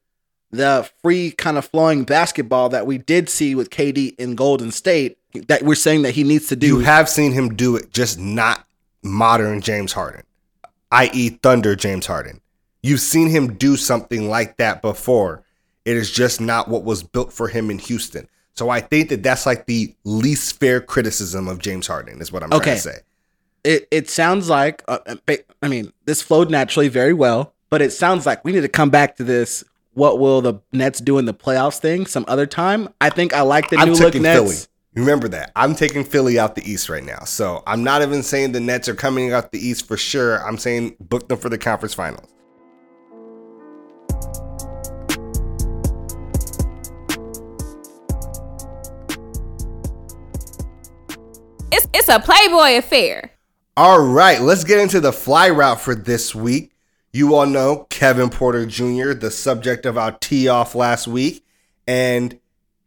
the free kind of flowing basketball that we did see with KD in Golden State. That we're saying that he needs to do. You have seen him do it, just not modern James Harden, i.e., Thunder James Harden. You've seen him do something like that before. It is just not what was built for him in Houston. So I think that that's like the least fair criticism of James Harden, is what I'm Okay. trying to say. it it sounds like uh, uh, I mean this flowed naturally very well, but it sounds like we need to come back to this. What will the Nets do in the playoffs thing some other time? I think I like the I'm new look Nets. Philly. Remember that. I'm taking Philly out the East right now. So I'm not even saying the Nets are coming out the East for sure. I'm saying book them for the conference finals. It's it's a Playboy affair. All right, let's get into the fly route for this week. You all know Kevin Porter Jr., the subject of our tea off last week, and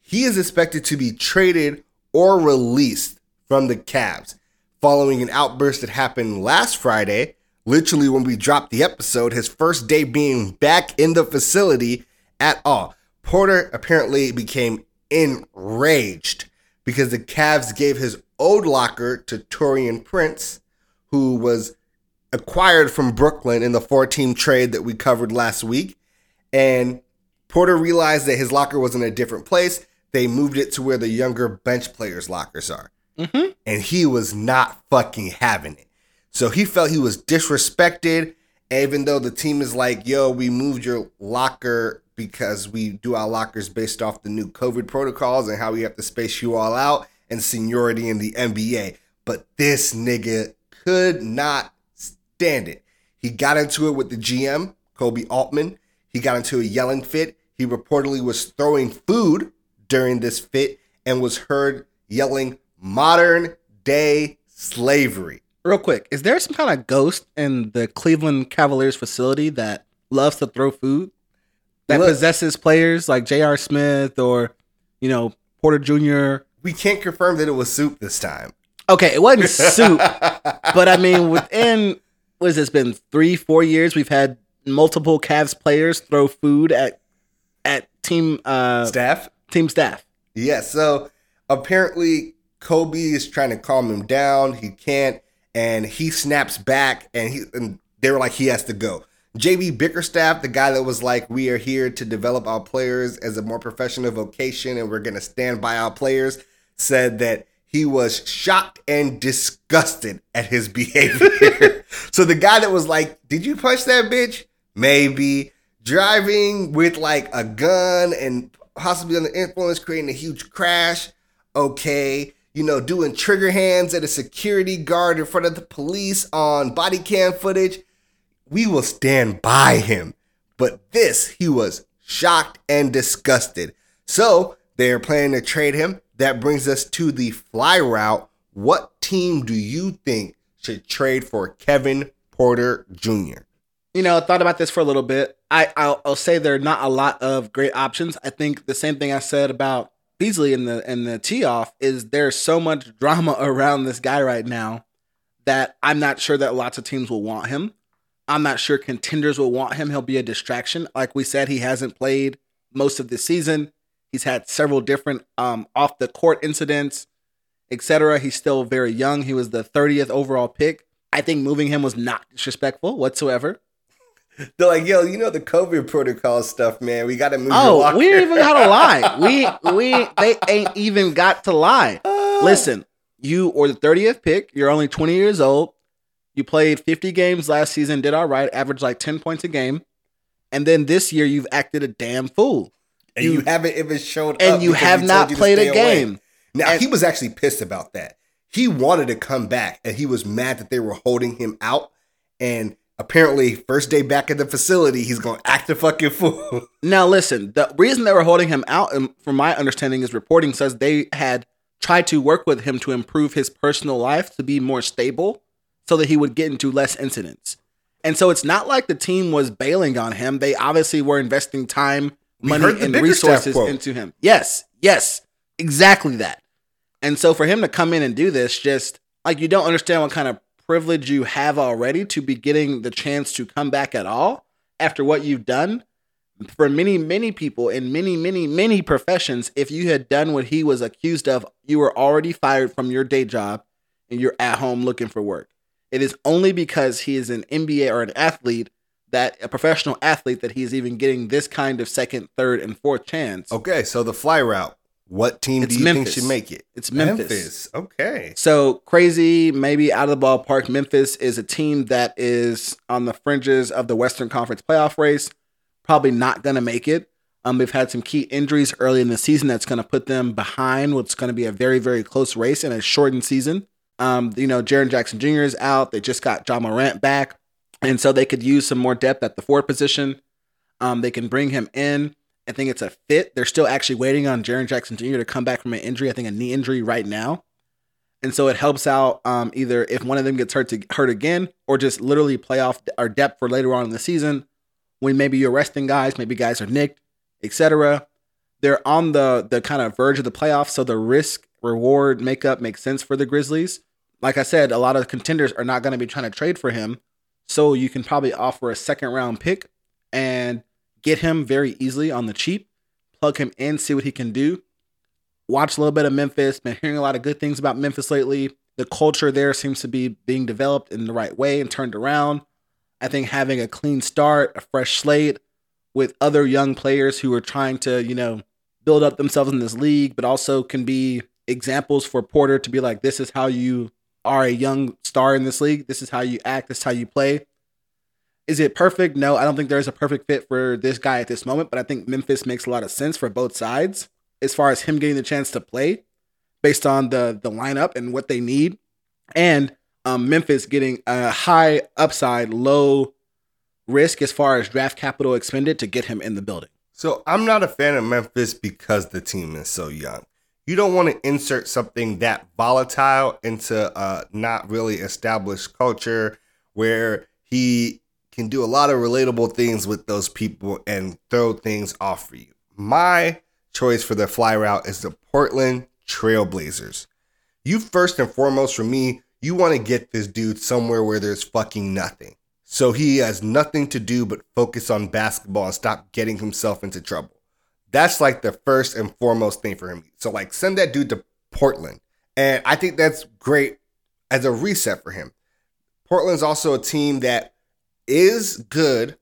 he is expected to be traded or released from the Cavs following an outburst that happened last Friday, literally when we dropped the episode, his first day being back in the facility at all. Porter apparently became enraged because the Cavs gave his old locker to Taurean Prince, who was acquired from Brooklyn in the four team trade that we covered last week. And Porter realized that his locker was in a different place. They moved it to where the younger bench players' lockers are. Mm-hmm. And he was not fucking having it. So he felt he was disrespected. Even though the team is like, yo, we moved your locker because we do our lockers based off the new COVID protocols and how we have to space you all out and seniority in the NBA. But this nigga could not stand it. He got into it with the GM, Koby Altman. He got into a yelling fit. He reportedly was throwing food during this fit and was heard yelling modern day slavery. Real quick, is there some kind of ghost in the Cleveland Cavaliers facility that loves to throw food? That Look- possesses players like J.R. Smith or, you know, Porter Jr. We can't confirm that it was soup this time. Okay, it wasn't soup, but I mean, within what has this been three, four years, we've had multiple Cavs players throw food at at team uh Staff? Team staff. Yeah, so apparently Koby is trying to calm him down. He can't, and he snaps back, and he and they were like he has to go. JB Bickerstaff, the guy that was like, we are here to develop our players as a more professional vocation, and we're gonna stand by our players, said that he was shocked and disgusted at his behavior. so the guy that was like, "Did you punch that bitch?" Maybe driving with like a gun and possibly under influence, creating a huge crash. Okay, you know, doing trigger hands at a security guard in front of the police on body cam footage. We will stand by him. But this, he was shocked and disgusted. So they are planning to trade him. That brings us to the fly route. What team do you think should trade for Kevin Porter Jr.? You know, thought about this for a little bit. I I'll, I'll say there are not a lot of great options. I think the same thing I said about Beasley in the in the tea off is there's so much drama around this guy right now that I'm not sure that lots of teams will want him. I'm not sure contenders will want him. He'll be a distraction. Like we said, he hasn't played most of the season. He's had several different um, off the court incidents, etc. He's still very young. He was the 30th overall pick. I think moving him was not disrespectful whatsoever. They're like, yo, you know the COVID protocol stuff, man. We got to move. Oh, we ain't even gotta lie. We we they ain't even got to lie. Uh. Listen, you or the 30th pick, you're only 20 years old. You played 50 games last season, did all right, averaged like 10 points a game. And then this year you've acted a damn fool. and you, haven't even showed up, And you have not you played a stay away. game. Now And- he was actually pissed about that. He wanted to come back, and he was mad that they were holding him out. And apparently, first day back at the facility, he's gonna act a fucking fool. Now, listen, the reason they were holding him out, and from my understanding, is reporting says they had tried to work with him to improve his personal life to be more stable so that he would get into less incidents. And so it's not like the team was bailing on him. They obviously were investing time, money, and resources into him. Yes, yes. Exactly that. And so for him to come in and do this, just like you don't understand what kind of privilege you have already to be getting the chance to come back at all after what you've done. For many, many people in many, many, many professions, if you had done what he was accused of, you were already fired from your day job and you're at home looking for work. It is only because he is an NBA or an athlete that a professional athlete that he is even getting this kind of second, third, and fourth chance. Okay, so the fly route. What team It's do you think should make it? It's Memphis. Okay. So crazy, maybe out of the ballpark. Memphis is a team that is on the fringes of the Western Conference playoff race. Probably not going to make it. Um, they've had some key injuries early in the season that's going to put them behind what's going to be a very, very close race in a shortened season. Um, you know, Jaren Jackson Jr. is out. They just got Ja Morant back. And so they could use some more depth at the forward position. Um, they can bring him in. I think it's a fit. They're still actually waiting on Jaren Jackson Jr. to come back from an injury. I think a knee injury right now. And so it helps out um, either if one of them gets hurt to hurt again, or just literally play off our depth for later on in the season when maybe you're resting guys, maybe guys are nicked, etc. They're on the the kind of verge of the playoffs, so the risk reward makeup makes sense for the Grizzlies. Like I said, a lot of contenders are not going to be trying to trade for him, so you can probably offer a second round pick and get him very easily on the cheap. Plug him in, see what he can do Watch a little bit of Memphis, been hearing a lot of good things about Memphis lately. The culture there seems to be being developed in the right way and turned around. I think having a clean start, a fresh slate with other young players who are trying to, you know, build up themselves in this league, but also can be examples for Porter to be like, this is how you are a young star in this league. This is how you act. This is how you play. Is it perfect? No, I don't think there's a perfect fit for this guy at this moment, but I think Memphis makes a lot of sense for both sides as far as him getting the chance to play based on the the lineup and what they need, and um, Memphis getting a high upside, low risk as far as draft capital expended to get him in the building. So I'm not a fan of Memphis because the team is so young. You don't want to insert something that volatile into a not really established culture where he can do a lot of relatable things with those people and throw things off for you. My choice for the fly route is the Portland Trailblazers. You first and foremost for me, you want to get this dude somewhere where there's fucking nothing. So he has nothing to do but focus on basketball and stop getting himself into trouble. That's like the first and foremost thing for him. So like send that dude to Portland. And I think that's great as a reset for him. Portland's also a team that is good,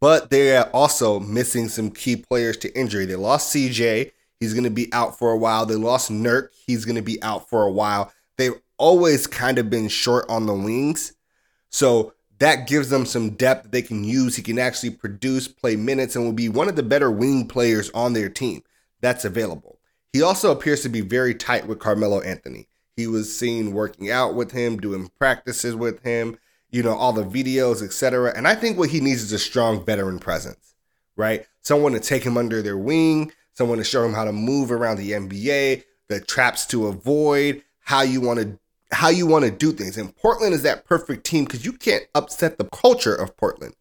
but they are also missing some key players to injury. They lost CJ, he's going to be out for a while. They lost Nurk, he's going to be out for a while. They've always kind of been short on the wings. So that gives them some depth they can use. He can actually produce, play minutes, and will be one of the better wing players on their team that's available. He also appears to be very tight with Carmelo Anthony. He was seen working out with him, doing practices with him, you know, all the videos, etc. And I think what he needs is a strong veteran presence, right? Someone to take him under their wing, someone to show him how to move around the NBA, the traps to avoid, how you want to how you want to do things. And Portland is that perfect team because you can't upset the culture of Portland.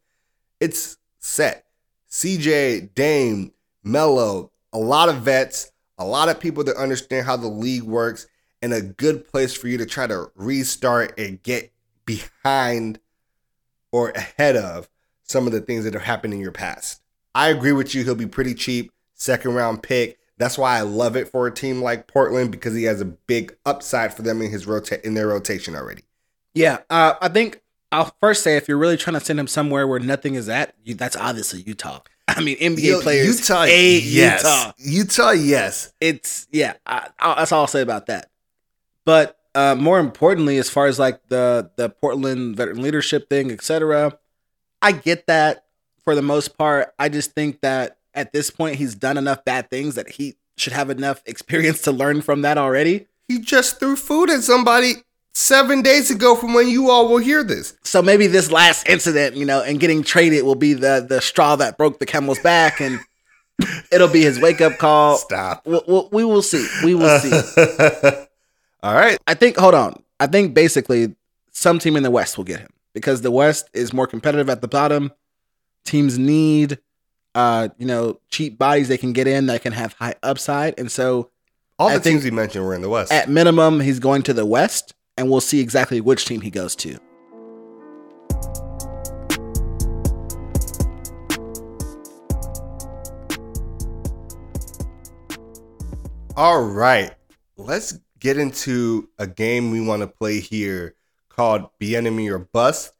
It's set. CJ, Dame, Melo, a lot of vets, a lot of people that understand how the league works, and a good place for you to try to restart and get behind or ahead of some of the things that have happened in your past. I agree with you. He'll be pretty cheap, second round pick. That's why I love it for a team like Portland because he has a big upside for them in his rota- in their rotation already. Yeah, uh, I think I'll first say if you're really trying to send him somewhere where nothing is at, you, that's obviously Utah. I mean, NBA Yo, players, Utah, A yes, Utah. Utah, yes. It's yeah, I, I, that's all I'll say about that. But uh, more importantly, as far as like the the Portland veteran leadership thing, etc., I get that for the most part. I just think that at this point he's done enough bad things that he should have enough experience to learn from that already. He just threw food at somebody seven days ago from when you all will hear this. So maybe this last incident, you know, and getting traded will be the the straw that broke the camel's back, and it'll be his wake up call. Stop. We'll, we'll, we will see. We will see. all right. I think. Hold on. I think basically some team in the West will get him because the West is more competitive at the bottom. Teams need, uh, you know, cheap bodies they can get in that can have high upside, and so All the teams you mentioned were in the West. At minimum, he's going to the West, and we'll see exactly which team he goes to. All right, let's get into a game we want to play here called Bieniemy or Bust.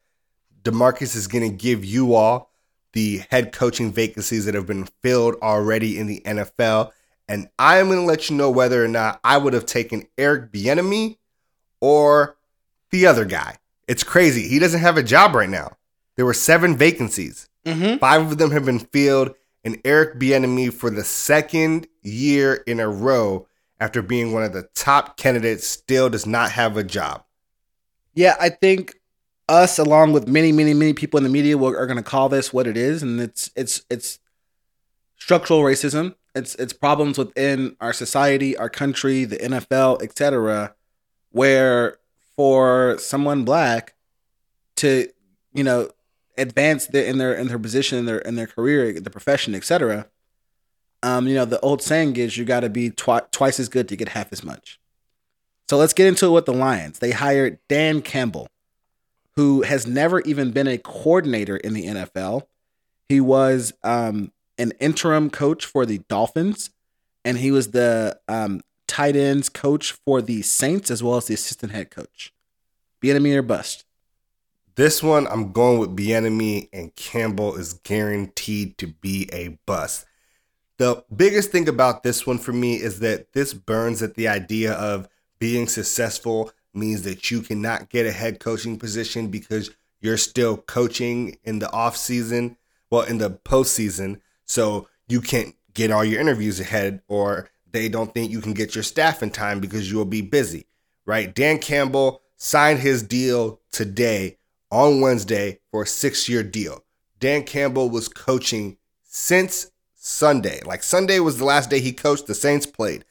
Demarcus is going to give you all the head coaching vacancies that have been filled already in the NFL. And I am going to let you know whether or not I would have taken Eric Bieniemy or the other guy. It's crazy. He doesn't have a job right now. There were seven vacancies. Mm-hmm. Five of them have been filled, and Eric Bieniemy for the second year in a row after being one of the top candidates still does not have a job. Yeah, I think us, along with many, many, many people in the media, will, are going to call this what it is, and it's it's it's structural racism. It's it's problems within our society, our country, the NFL, etc. Where for someone black to you know advance in their in their position in their in their career, the profession, etc. Um, you know, the old saying is you got to be twi- twice as good to get half as much. So let's get into it with the Lions. They hired Dan Campbell, who has never even been a coordinator in the NFL. He was um, an interim coach for the Dolphins, and he was the um, tight ends coach for the Saints as well as the assistant head coach. Bieniemy or bust. This one, I'm going with Bieniemy, and Campbell is guaranteed to be a bust. The biggest thing about this one for me is that this burns at the idea of being successful means that you cannot get a head coaching position because you're still coaching in the off season, well, in the postseason. So you can't get all your interviews ahead, or they don't think you can get your staff in time because you'll be busy, right? Dan Campbell signed his deal today on Wednesday for a six year deal. Dan Campbell was coaching since Sunday. Like Sunday was the last day he coached, the Saints played.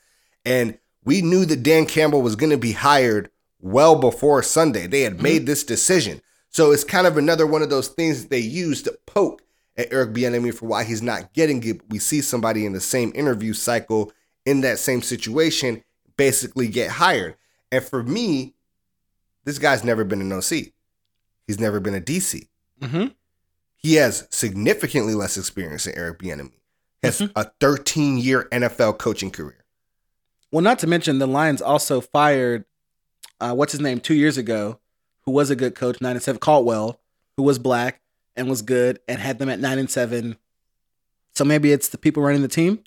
And we knew that Dan Campbell was going to be hired well before Sunday. They had made this decision. So it's kind of another one of those things that they use to poke at Eric Bieniemy for why he's not getting it. We see somebody in the same interview cycle in that same situation basically get hired. And for me, this guy's never been an OC. He's never been a DC. Mm-hmm. He has significantly less experience than Eric Bieniemy. Has a 13 year NFL coaching career. Well, not to mention the Lions also fired uh, what's his name two years ago, who was a good coach, nine and seven, Caldwell, who was black and was good, and had them at nine and seven. So maybe it's the people running the team.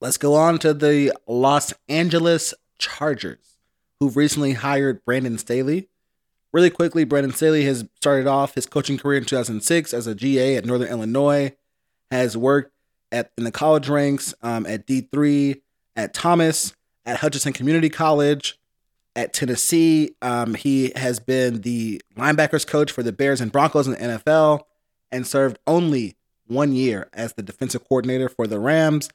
Let's go on to the Los Angeles Chargers, who've recently hired Brandon Staley. Really quickly, Brandon Staley has started off his coaching career in 2006 as a GA at Northern Illinois, has worked at in the college ranks um, at D3, at Thomas, at Hutchinson Community College, at Tennessee. Um, he has been the linebackers coach for the Bears and Broncos in the NFL and served only one year as the defensive coordinator for the Rams.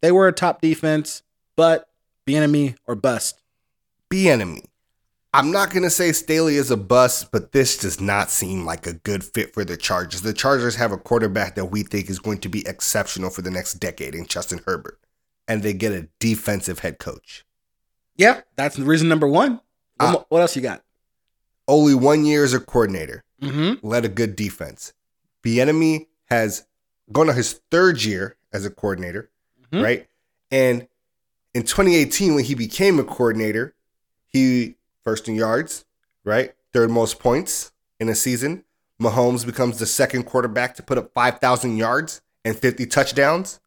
They were a top defense, but Bieniemy or bust. Bieniemy. I'm not going to say Staley is a bust, but this does not seem like a good fit for the Chargers. The Chargers have a quarterback that we think is going to be exceptional for the next decade in Justin Herbert, and they get a defensive head coach. Yeah, that's the reason number one. What, Ah. what else you got? Only one year as a coordinator, Mm-hmm. led a good defense. Bieniemy has gone to his third year as a coordinator, Mhm. right? And in 2018, when he became a coordinator, he first in yards, right? Third most points in a season. Mahomes becomes the second quarterback to put up 5,000 yards and 50 touchdowns.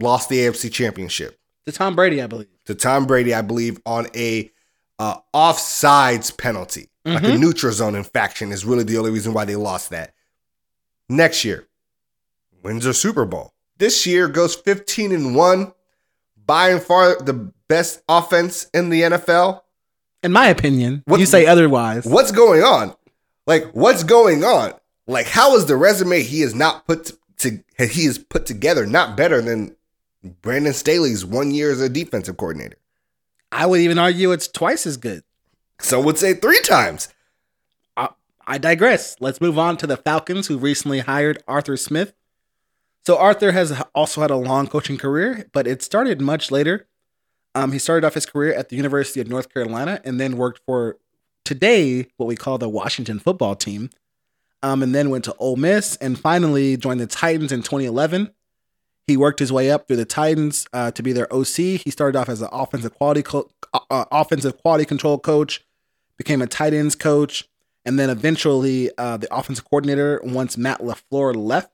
Lost the AFC Championship To Tom Brady, I believe. to Tom Brady, I believe, on a uh, offsides penalty, like a neutral zone infraction, is really the only reason why they lost that. Next year, wins a Super Bowl. This year goes 15 and one, by and far the best offense in the NFL. In my opinion, What- you say otherwise. What's going on? Like, what's going on? Like, how is the resume he has not put to he has put together not better than Brandon Staley's one year as a defensive coordinator? I would even argue it's twice as good. Some would say three times. I, I digress. Let's move on to the Falcons, who recently hired Arthur Smith. So Arthur has also had a long coaching career, but it started much later. Um, he started off his career at the University of North Carolina and then worked for today what we call the Washington football team. Um, and then went to Ole Miss and finally joined the Titans in 2011. He worked his way up through the Titans uh, to be their OC. He started off as an offensive quality co- uh, offensive quality control coach, became a tight ends coach, and then eventually uh, the offensive coordinator once Matt LaFleur left.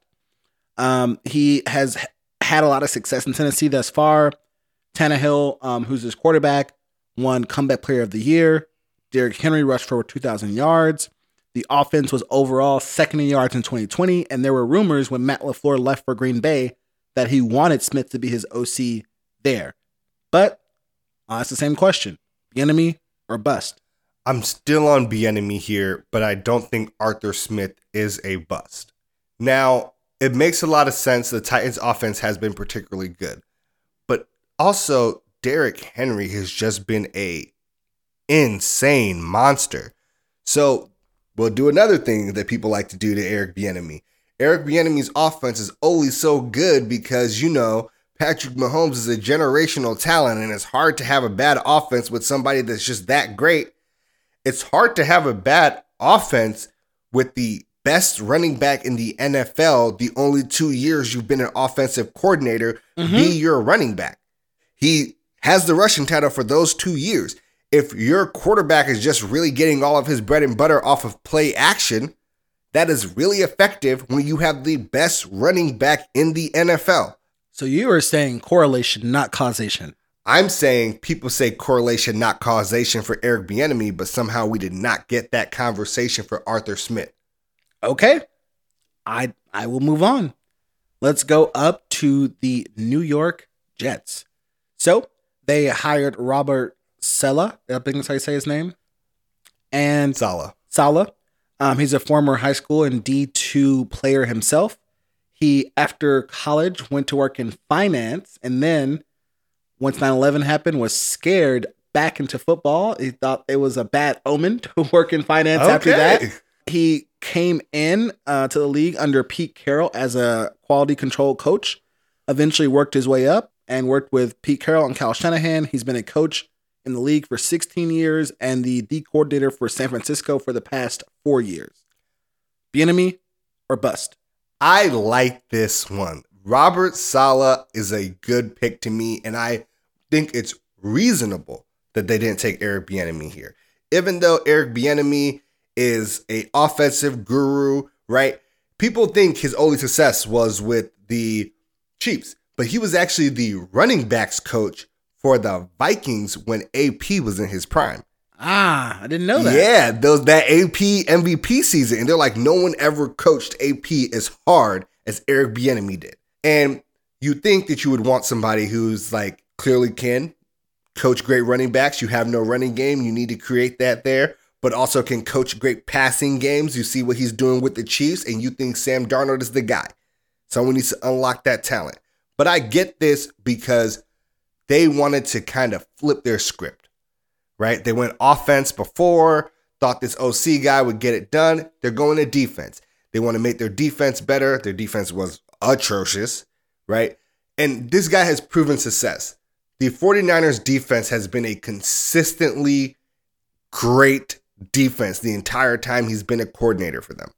Um, he has had a lot of success in Tennessee thus far. Tannehill, um, who's his quarterback, won comeback player of the year. Derrick Henry rushed for over 2,000 yards. The offense was overall second in yards in 2020, and there were rumors when Matt LaFleur left for Green Bay that he wanted Smith to be his OC there. But ask the same question Bieniemy or bust? I'm still on enemy here, but I don't think Arthur Smith is a bust. Now, it makes a lot of sense. The Titans' offense has been particularly good, also Derrick Henry has just been a insane monster. So we'll do another thing that people like to do to Eric Bieniemy. Eric Bieniemy's offense is only so good because you know Patrick Mahomes is a generational talent, and it's hard to have a bad offense with somebody that's just that great. It's hard to have a bad offense with the best running back in the NFL, the only two years you've been an offensive coordinator, mm-hmm. be your running back. He has the rushing title for those two years. If your quarterback is just really getting all of his bread and butter off of play action, that is really effective when you have the best running back in the NFL. So you are saying correlation, not causation. I'm saying people say correlation, not causation for Eric Bieniemy, but somehow we did not get that conversation for Arthur Smith. Okay, I I will move on. Let's go up to the New York Jets. So they hired Robert Saleh. I think that's how you say his name. And Sala. Sala. Um, he's a former high school and D2 player himself. He, after college, went to work in finance and then, once 9 11 happened, was scared back into football. He thought it was a bad omen to work in finance okay. after that. He came in uh, to the league under Pete Carroll as a quality control coach, eventually worked his way up and worked with Pete Carroll and Kyle Shanahan. He's been a coach in the league for 16 years and the D coordinator for San Francisco for the past four years. Bieniemy or bust? I like this one. Robert Sala is a good pick to me, and I think it's reasonable that they didn't take Eric Bieniemy here. Even though Eric Bieniemy is a offensive guru, right? People think his only success was with the Chiefs, but he was actually the running backs coach for the Vikings when AP was in his prime. Ah, I didn't know that. Yeah, those that AP MVP season, and they're like, no one ever coached AP as hard as Eric Bieniemy did. And you think that you would want somebody who's like clearly can coach great running backs. You have no running game, you need to create that there, but also can coach great passing games. You see what he's doing with the Chiefs, and you think Sam Darnold is the guy. Someone needs to unlock that talent. But I get this because they wanted to kind of flip their script, right? They went offense before, thought this OC guy would get it done. They're going to defense. They want to make their defense better. Their defense was atrocious, right? And this guy has proven success. The 49ers defense has been a consistently great defense the entire time he's been a coordinator for them.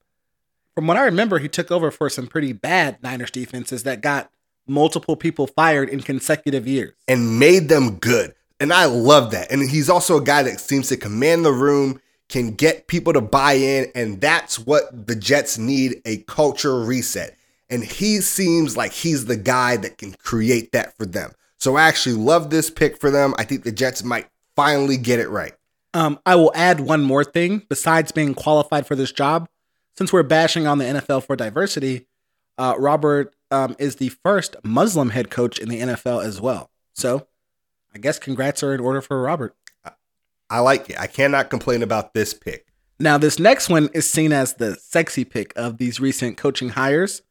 From what I remember, he took over for some pretty bad Niners defenses that got multiple people fired in consecutive years and made them good. And I love that. And he's also a guy that seems to command the room, can get people to buy in, and that's what the Jets need a culture reset. And he seems like he's the guy that can create that for them. So I actually love this pick for them. I think the Jets might finally get it right. Um, I will add one more thing besides being qualified for this job. Since we're bashing on the NFL for diversity, uh, Robert um, is the first Muslim head coach in the NFL as well. So I guess congrats are in order for Robert. I like it. I cannot complain about this pick. Now, this next one is seen as the sexy pick of these recent coaching hires.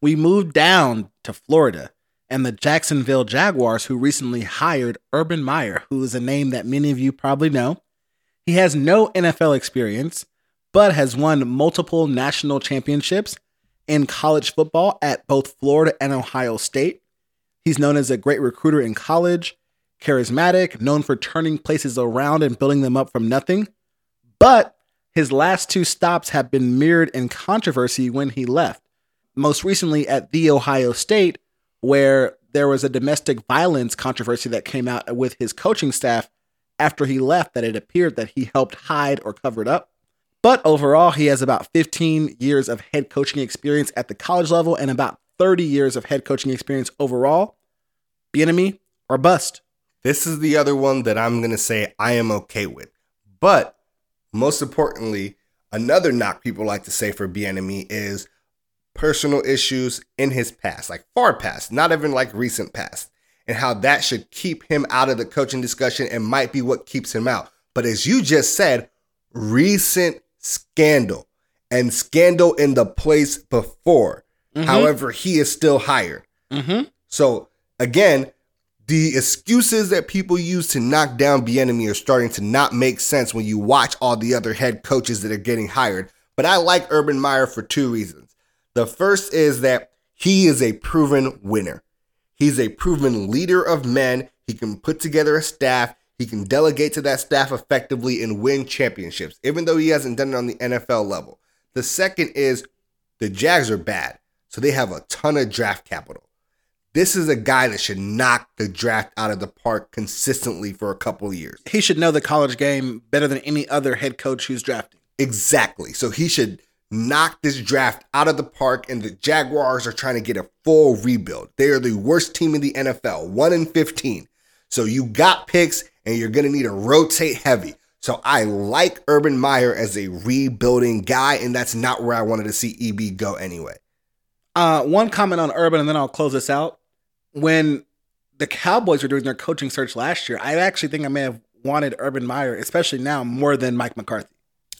We moved down to Florida and the Jacksonville Jaguars, who recently hired Urban Meyer, who is a name that many of you probably know. He has no NFL experience, but has won multiple national championships in college football at both Florida and Ohio State. He's known as a great recruiter in college, charismatic, known for turning places around and building them up from nothing. But his last two stops have been mirrored in controversy when he left. Most recently at The Ohio State, where there was a domestic violence controversy that came out with his coaching staff after he left that it appeared that he helped hide or covered up. But overall, he has about 15 years of head coaching experience at the college level and about 30 years of head coaching experience overall. Bieniemy or bust. This is the other one that I'm going to say I am okay with. But most importantly, another knock people like to say for Bieniemy is personal issues in his past, like far past, not even like recent past, and how that should keep him out of the coaching discussion and might be what keeps him out. But as you just said, recent scandal and scandal in the place before. However, he is still hired. Mm-hmm. So again, the excuses that people use to knock down Bieniemy are starting to not make sense when you watch all the other head coaches that are getting hired. But I like Urban Meyer for two reasons. The first is that he is a proven winner. He's a proven leader of men. He can put together a staff. He can delegate to that staff effectively and win championships, even though he hasn't done it on the NFL level. The second is the Jags are bad, so they have a ton of draft capital. This is a guy that should knock the draft out of the park consistently for a couple of years. He should know the college game better than any other head coach who's drafting. Exactly. So he should knock this draft out of the park, and the Jaguars are trying to get a full rebuild. They are the worst team in the NFL, 1 in 15. So you got picks, and you're going to need to rotate heavy. So I like Urban Meyer as a rebuilding guy, and that's not where I wanted to see EB go anyway. Uh, one comment on Urban, and then I'll close this out. When the Cowboys were doing their coaching search last year, I actually think I may have wanted Urban Meyer, especially now, more than Mike McCarthy.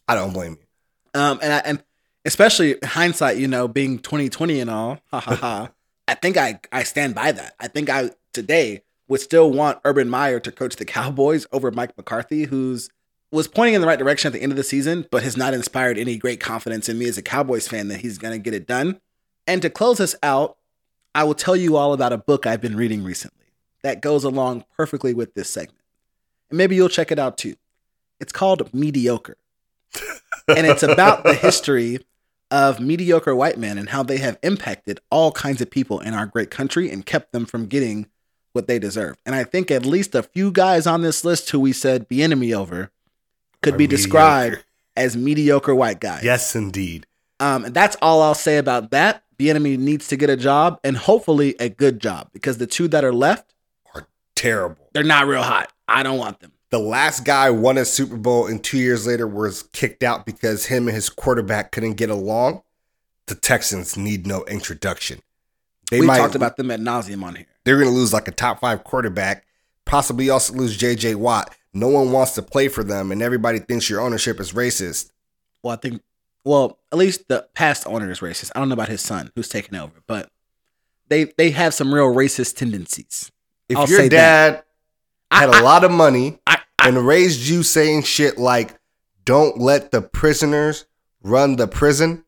I don't blame you. Um, and I, and especially hindsight, you know, being 2020 and all, ha ha ha. I think I I stand by that. I think I today would still want Urban Meyer to coach the Cowboys over Mike McCarthy, who's was pointing in the right direction at the end of the season, but has not inspired any great confidence in me as a Cowboys fan that he's going to get it done. And to close us out, I will tell you all about a book I've been reading recently that goes along perfectly with this segment. And maybe you'll check it out too. It's called Mediocre. and it's about the history of mediocre white men and how they have impacted all kinds of people in our great country and kept them from getting what they deserve. And I think at least a few guys on this list who we said Bieniemy over could Are be mediocre. described as mediocre white guys. Yes, indeed. Um, and that's all I'll say about that. Bieniemy needs to get a job and hopefully a good job because the two that are left, Are terrible. they're not real hot. I don't want them. The last guy won a Super Bowl and two years later was kicked out because him and his quarterback couldn't get along. The Texans need no introduction. They we might talked about them at nauseum on here. They're going to lose like a top five quarterback, possibly also lose JJ Watt. No one wants to play for them, and everybody thinks your ownership is racist. Well, I think, well, at least the past owner is racist. I don't know about his son who's taking over, but they they have some real racist tendencies. If I'll your say that. dad had a lot of money I, I, and raised you saying shit like, don't let the prisoners run the prison,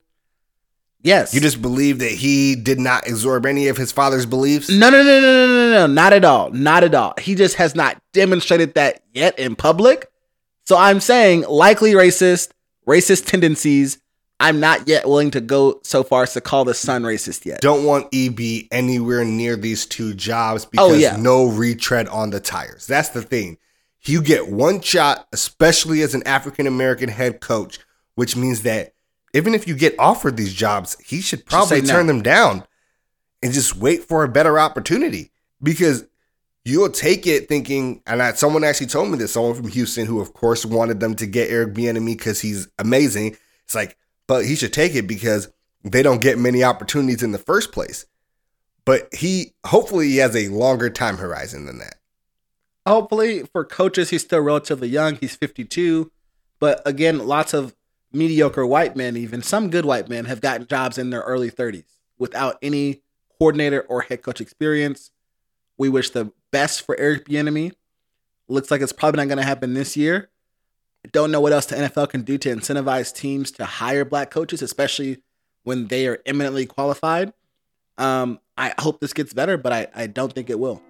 yes, you just believe that he did not absorb any of his father's beliefs? No, no, no, no, no, no, no, not at all. Not at all. He just has not demonstrated that yet in public. So I'm saying likely racist, racist tendencies. I'm not yet willing to go so far as to call the son racist yet. Don't want EB anywhere near these two jobs oh, because Oh, yeah. no retread on the tires. That's the thing. You get one shot, especially as an African American head coach, which means that even if you get offered these jobs, he should probably no. turn them down and just wait for a better opportunity because you'll take it thinking, and I, someone actually told me this, someone from Houston who, of course, wanted them to get Eric Bieniemy because he's amazing. It's like, but he should take it because they don't get many opportunities in the first place. But he, hopefully, he has a longer time horizon than that. Hopefully, for coaches, he's still relatively young. He's 52. But again, lots of mediocre white men, even some good white men, have gotten jobs in their early 30s without any coordinator or head coach experience. We wish the best for Eric Bieniemy. Looks like it's probably not going to happen this year. Don't know what else the NFL can do to incentivize teams to hire black coaches, especially when they are eminently qualified. Um, I hope this gets better, but I, I don't think it will.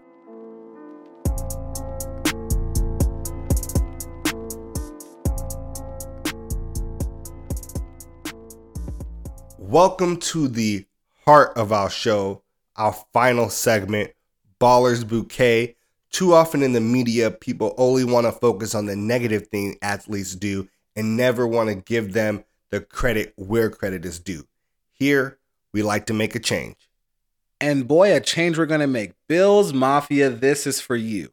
Welcome to the heart of our show, our final segment, Ballers Bouquet. Too often in the media, people only want to focus on the negative thing athletes do and never want to give them the credit where credit is due. Here, we like to make a change. And boy, a change we're going to make. Bills Mafia, this is for you.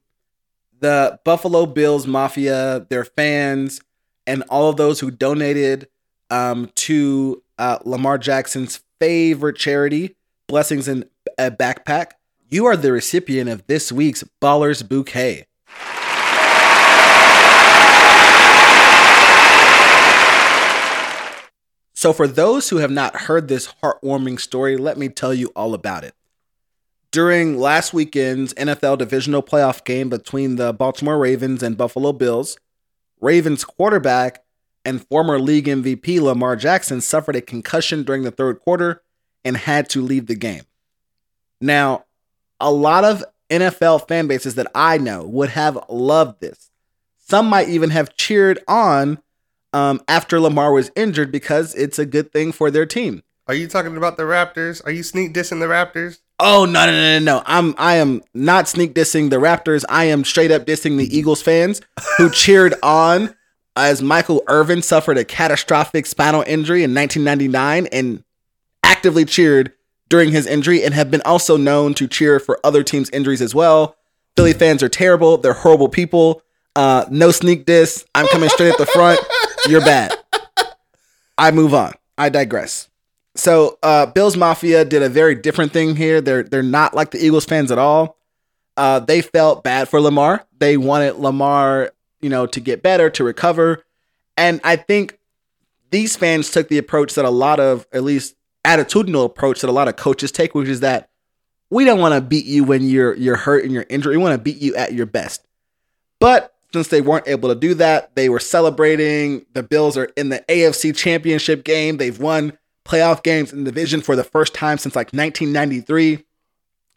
The Buffalo Bills Mafia, their fans, and all of those who donated um, to uh, Lamar Jackson's favorite charity, Blessings in a Backpack. You are the recipient of this week's Ballers Bouquet. So, for those who have not heard this heartwarming story, let me tell you all about it. During last weekend's NFL divisional playoff game between the Baltimore Ravens and Buffalo Bills, Ravens quarterback and former league MVP Lamar Jackson suffered a concussion during the third quarter and had to leave the game. Now, a lot of NFL fan bases that I know would have loved this. Some might even have cheered on um, after Lamar was injured because it's a good thing for their team. Are you talking about the Raptors? Are you sneak dissing the Raptors? Oh no no no no no! I'm I am not sneak dissing the Raptors. I am straight up dissing the Eagles fans who cheered on as Michael Irvin suffered a catastrophic spinal injury in 1999 and actively cheered during his injury and have been also known to cheer for other teams' injuries as well. Philly fans are terrible. They're horrible people. Uh, no sneak diss. I'm coming straight at the front. You're bad. I move on. I digress. So uh, Bills Mafia did a very different thing here. They're they're not like the Eagles fans at all. Uh, they felt bad for Lamar. They wanted Lamar, you know, to get better, to recover. And I think these fans took the approach that a lot of, at least attitudinal approach that a lot of coaches take, which is that we don't want to beat you when you're you're hurt and you're injured. We want to beat you at your best. But since they weren't able to do that, they were celebrating. The Bills are in the AFC Championship game. They've won playoff games in the division for the first time since like 1993.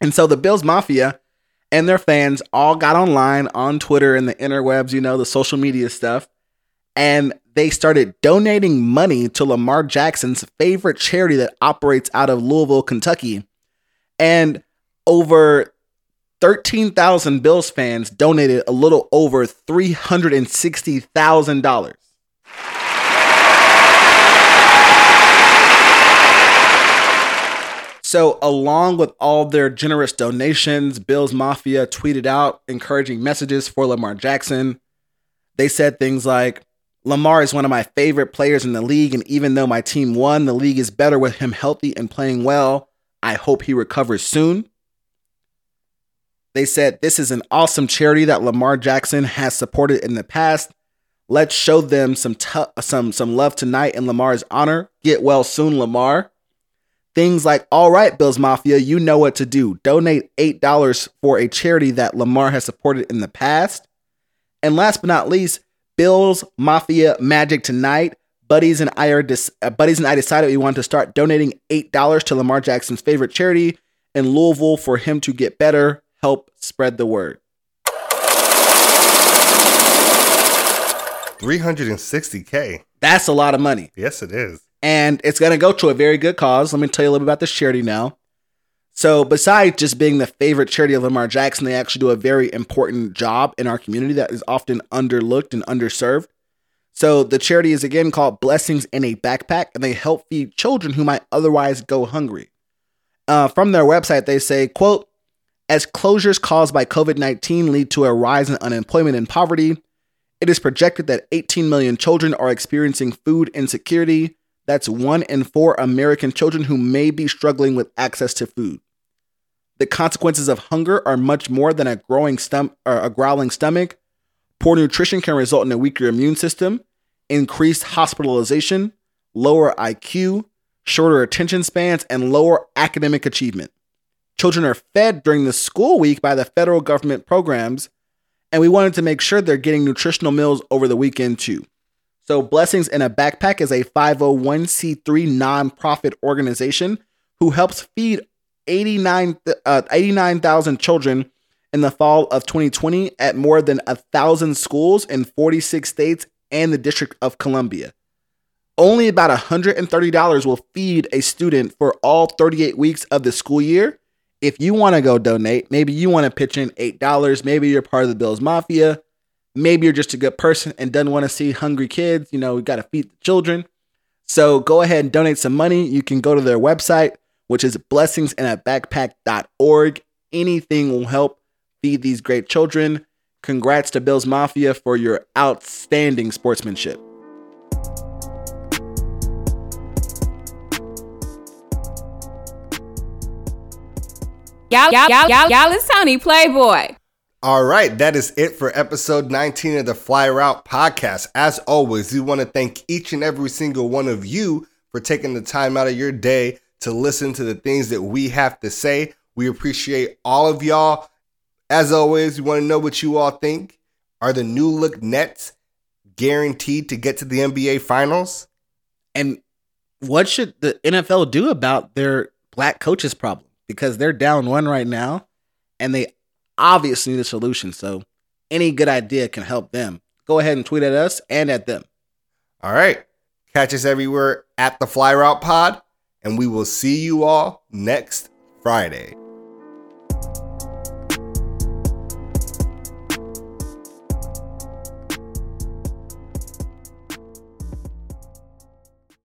And so the Bills Mafia and their fans all got online on Twitter and the interwebs, you know, the social media stuff, and they started donating money to Lamar Jackson's favorite charity that operates out of Louisville, Kentucky. And over 13,000 Bills fans donated a little over $360,000. So, along with all their generous donations, Bills Mafia tweeted out encouraging messages for Lamar Jackson. They said things like, Lamar is one of my favorite players in the league, and even though my team won, the league is better with him healthy and playing well. I hope he recovers soon. They said this is an awesome charity that Lamar Jackson has supported in the past. Let's show them some t- some some love tonight in Lamar's honor. Get well soon, Lamar. Things like, all right, Bills Mafia, you know what to do. Donate $8 for a charity that Lamar has supported in the past. And last but not least, Bills Mafia Magic tonight. Buddies and I are dis- uh, buddies and I decided we wanted to start donating $8 to Lamar Jackson's favorite charity in Louisville for him to get better help spread the word. 360K. That's a lot of money. Yes, it is. And it's going to go to a very good cause. Let me tell you a little bit about this charity now. So, besides just being the favorite charity of Lamar Jackson, they actually do a very important job in our community that is often underlooked and underserved. So, the charity is again called Blessings in a Backpack, and they help feed children who might otherwise go hungry. Uh, from their website, they say, quote, as closures caused by COVID 19 lead to a rise in unemployment and poverty, it is projected that 18 million children are experiencing food insecurity. That's one in four American children who may be struggling with access to food. The consequences of hunger are much more than a growing a growling stomach. Poor nutrition can result in a weaker immune system, increased hospitalization, lower IQ, shorter attention spans, and lower academic achievement. Children are fed during the school week by the federal government programs, and we wanted to make sure they're getting nutritional meals over the weekend too. So, Blessings in a Backpack is a 501c3 nonprofit organization who helps feed 89 uh, 89,000 children in the fall of 2020 at more than a thousand schools in 46 states and the District of Columbia. Only about $130 will feed a student for all 38 weeks of the school year. If you want to go donate, maybe you want to pitch in $8, maybe you're part of the Bills Mafia, maybe you're just a good person and doesn't want to see hungry kids, you know, we got to feed the children. So go ahead and donate some money. You can go to their website, which is blessingsinbackpack.org. Anything will help feed these great children. Congrats to Bills Mafia for your outstanding sportsmanship. Y'all, y'all, y'all, y'all, it's Tony Playboy. All right, that is it for episode 19 of the Fly Route podcast. As always, we want to thank each and every single one of you for taking the time out of your day to listen to the things that we have to say. We appreciate all of y'all. As always, we want to know what you all think. Are the new look Nets guaranteed to get to the NBA Finals? And what should the NFL do about their black coaches problem? Because they're down one right now and they obviously a solution. So any good idea can help them. Go ahead and tweet at us and at them. All right. Catch us everywhere at the Fly Route Pod, and we will see you all next Friday.